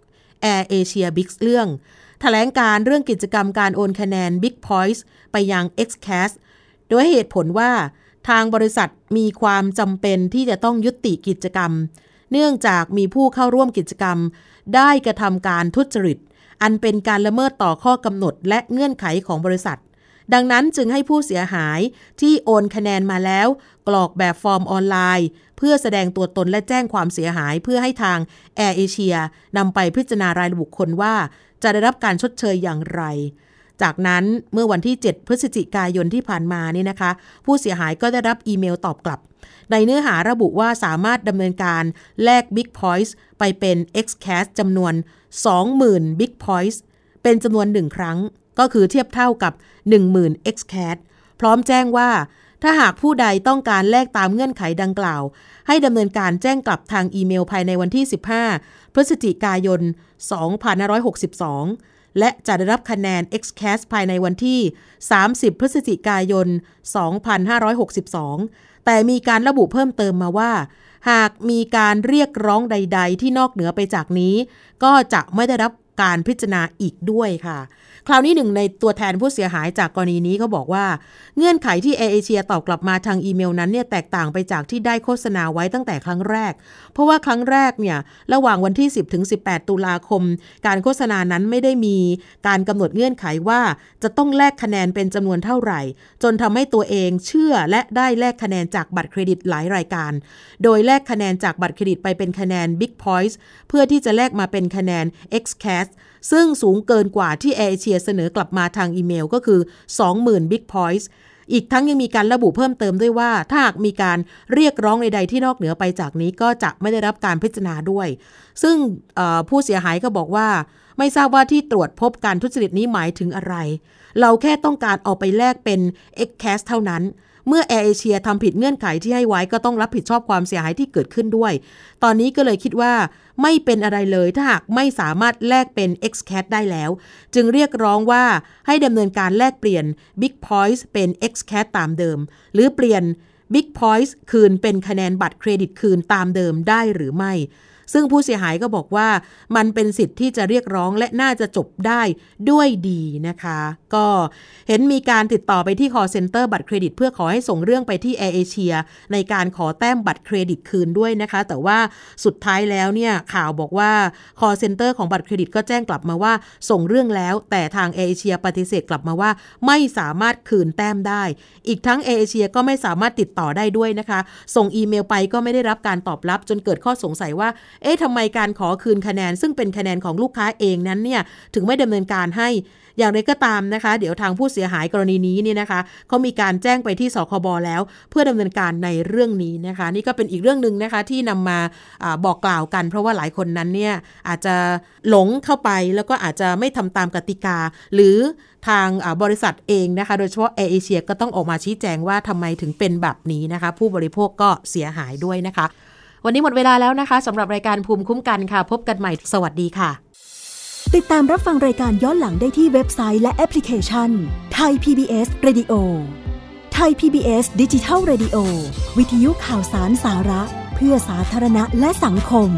Air Asia Big เรื่องถแถลงการเรื่องกิจกรรมการโอนคะแนน Big Points ไปยัง Xcast โดยเหตุผลว่า ทางบริษัทมีความจำเป็นที่จะต้องยุติกิจกรรม เนื่องจากมีผู้เข้าร่วมกิจกรรม ได้กระทำการทุจริต อันเป็นการละเมิดต่อข้อกำหนดและเงื่อนไขของบริษัท ดังนั้นจึงให้ผู้เสียหายที่โอนคะแนนมาแล้ว กรอกแบบฟอร์มออนไลน์ เพื่อแสดงตัวตนและแจ้งความเสียหายเพื่อให้ทางแอร์เอเชียนำไปพิจารณารายบุคคลว่า จะได้รับการชดเชยอย่างไร จากนั้นเมื่อวันที่ 7 พฤศจิกายนที่ผ่านมานี่นะคะ ผู้เสียหายก็ได้รับอีเมลตอบกลับ ในเนื้อหาระบุว่าสามารถดำเนินการแลก Big Points ไปเป็น Xcash จำนวน 20,000 Big Points เป็นจำนวนหนึ่งครั้ง ก็คือเทียบเท่ากับ 10,000 Xcash พร้อมแจ้งว่าถ้าหากผู้ใดต้องการแลกตามเงื่อนไขดังกล่าว ให้ดำเนินการแจ้งกลับทางอีเมลภายในวันที่ 15 พฤศจิกายน 2562 และจะได้รับคะแนน Xcast ภายในวันที่ 30 พฤศจิกายน 2562 แต่มีการระบุเพิ่มเติมมาว่า หากมีการเรียกร้องใด ๆ ที่นอกเหนือไปจากนี้ ก็จะไม่ได้รับการพิจารณาอีกด้วยค่ะ คราวนี้หนึ่งในตัวแทนผู้เสียหายจากกรณีนี้เขาบอกว่า เงื่อนไขที่เอเอเชียตอบกลับมาทางอีเมลนั้นเนี่ยแตกต่างไปจากที่ได้โฆษณาไว้ตั้งแต่ครั้งแรก เพราะว่าครั้งแรกเนี่ยระหว่างวันที่ 10ถึง18 ตุลาคม การโฆษณานั้นไม่ได้มีการกำหนดเงื่อนไขว่าจะต้องแลกคะแนนเป็นจำนวนเท่าไหร่ จนทำให้ตัวเองเชื่อและได้แลกคะแนนจากบัตรเครดิตหลายรายการ โดยแลกคะแนนจากบัตรเครดิตไปเป็นคะแนน Big Points เพื่อที่จะแลกมาเป็นคะแนน Xcash ซึ่งสูงเกินกว่าที่แอร์เอเชียเสนอกลับมาทางอีเมลก็คือ 20,000 Big Points อีกทั้งยังมีการระบุเพิ่มเติมด้วยว่า ถ้าหากมีการเรียกร้องใดๆที่นอกเหนือไปจากนี้ก็จะไม่ได้รับการพิจารณาด้วย ซึ่งผู้เสียหายก็บอกว่า ไม่ทราบว่าที่ตรวจพบการทุจริตนี้หมายถึงอะไร เราแค่ต้องการเอาไปแลกเป็น x c a s เท่านั้น เมื่อแอร์เอเชียทำผิดเงื่อนไขที่ให้ไว้ก็ต้องรับผิดชอบความเสียหายที่เกิดขึ้นด้วย ตอนนี้ก็เลยคิดว่าไม่เป็นอะไรเลยถ้าหากไม่สามารถแลกเป็น Xcat ได้แล้ว จึงเรียกร้องว่าให้ดำเนินการแลกเปลี่ยน Big Points เป็น Xcat ตามเดิม หรือเปลี่ยน Big Points คืนเป็นคะแนนบัตรเครดิตคืนตามเดิมได้หรือไม่ ซึ่งผู้เสียหายก็บอกว่ามันเป็นสิทธิ์ที่จะเรียกร้องและน่าจะจบได้ด้วยดีนะคะ ก็เห็นมีการติดต่อไปที่ call center บัตรเครดิต เพื่อขอให้ส่งเรื่องไปที่ Air Asia ในการขอแต้มบัตรเครดิตคืนด้วยนะคะ แต่ว่าสุดท้ายแล้วเนี่ยข่าวบอกว่า call center ของบัตรเครดิตก็แจ้งกลับมาว่าส่งเรื่องแล้ว แต่ทางเอเชียปฏิเสธกลับมาว่า ไม่สามารถคืนแต้มได้ อีกทั้งเอเชียก็ไม่สามารถติดต่อได้ด้วยนะคะ ส่งอีเมลไปก็ไม่ได้รับการตอบรับจนเกิดข้อสงสัยว่าเอ๊ะทำไมการขอคืนคะแนน ซึ่งเป็นคะแนนของลูกค้าเองนั้นเนี่ยถึงไม่ดำเนินการให้อย่างไรก็ตามนะคะ เดี๋ยวทางผู้เสียหายกรณีนี้เนี่ยนะคะเขามีการแจ้งไปที่สคบแล้ว เพื่อดำเนินการในเรื่องนี้นะคะ นี่ก็เป็นอีกเรื่องหนึ่งนะคะที่นำมาอบอกกล่าวกัน เพราะว่าหลายคนนั้นเนี่ยอาจจะหลงเข้าไปแล้วก็อาจจะไม่ทำตามกติกา หรือทางบริษัทเองนะคะ โดยเฉพาะแอร์เอเชียก็ต้องออกมาชี้แจงว่าทำไมถึงเป็นแบบนี้นะคะ ผู้บริโภคก็เสียหายด้วยนะคะ วันนี้หมดเวลาแล้วนะคะสำหรับรายการภูมิคุ้มกันค่ะ พบกันใหม่สวัสดีค่ะ ติดตามรับฟังรายการย้อนหลังได้ที่เว็บไซต์และแอปพลิเคชันไทย PBS Radio ไทย PBS ดิจิทัล Radio วิทยุข่าวสารสาระ เพื่อสาธารณะและสังคม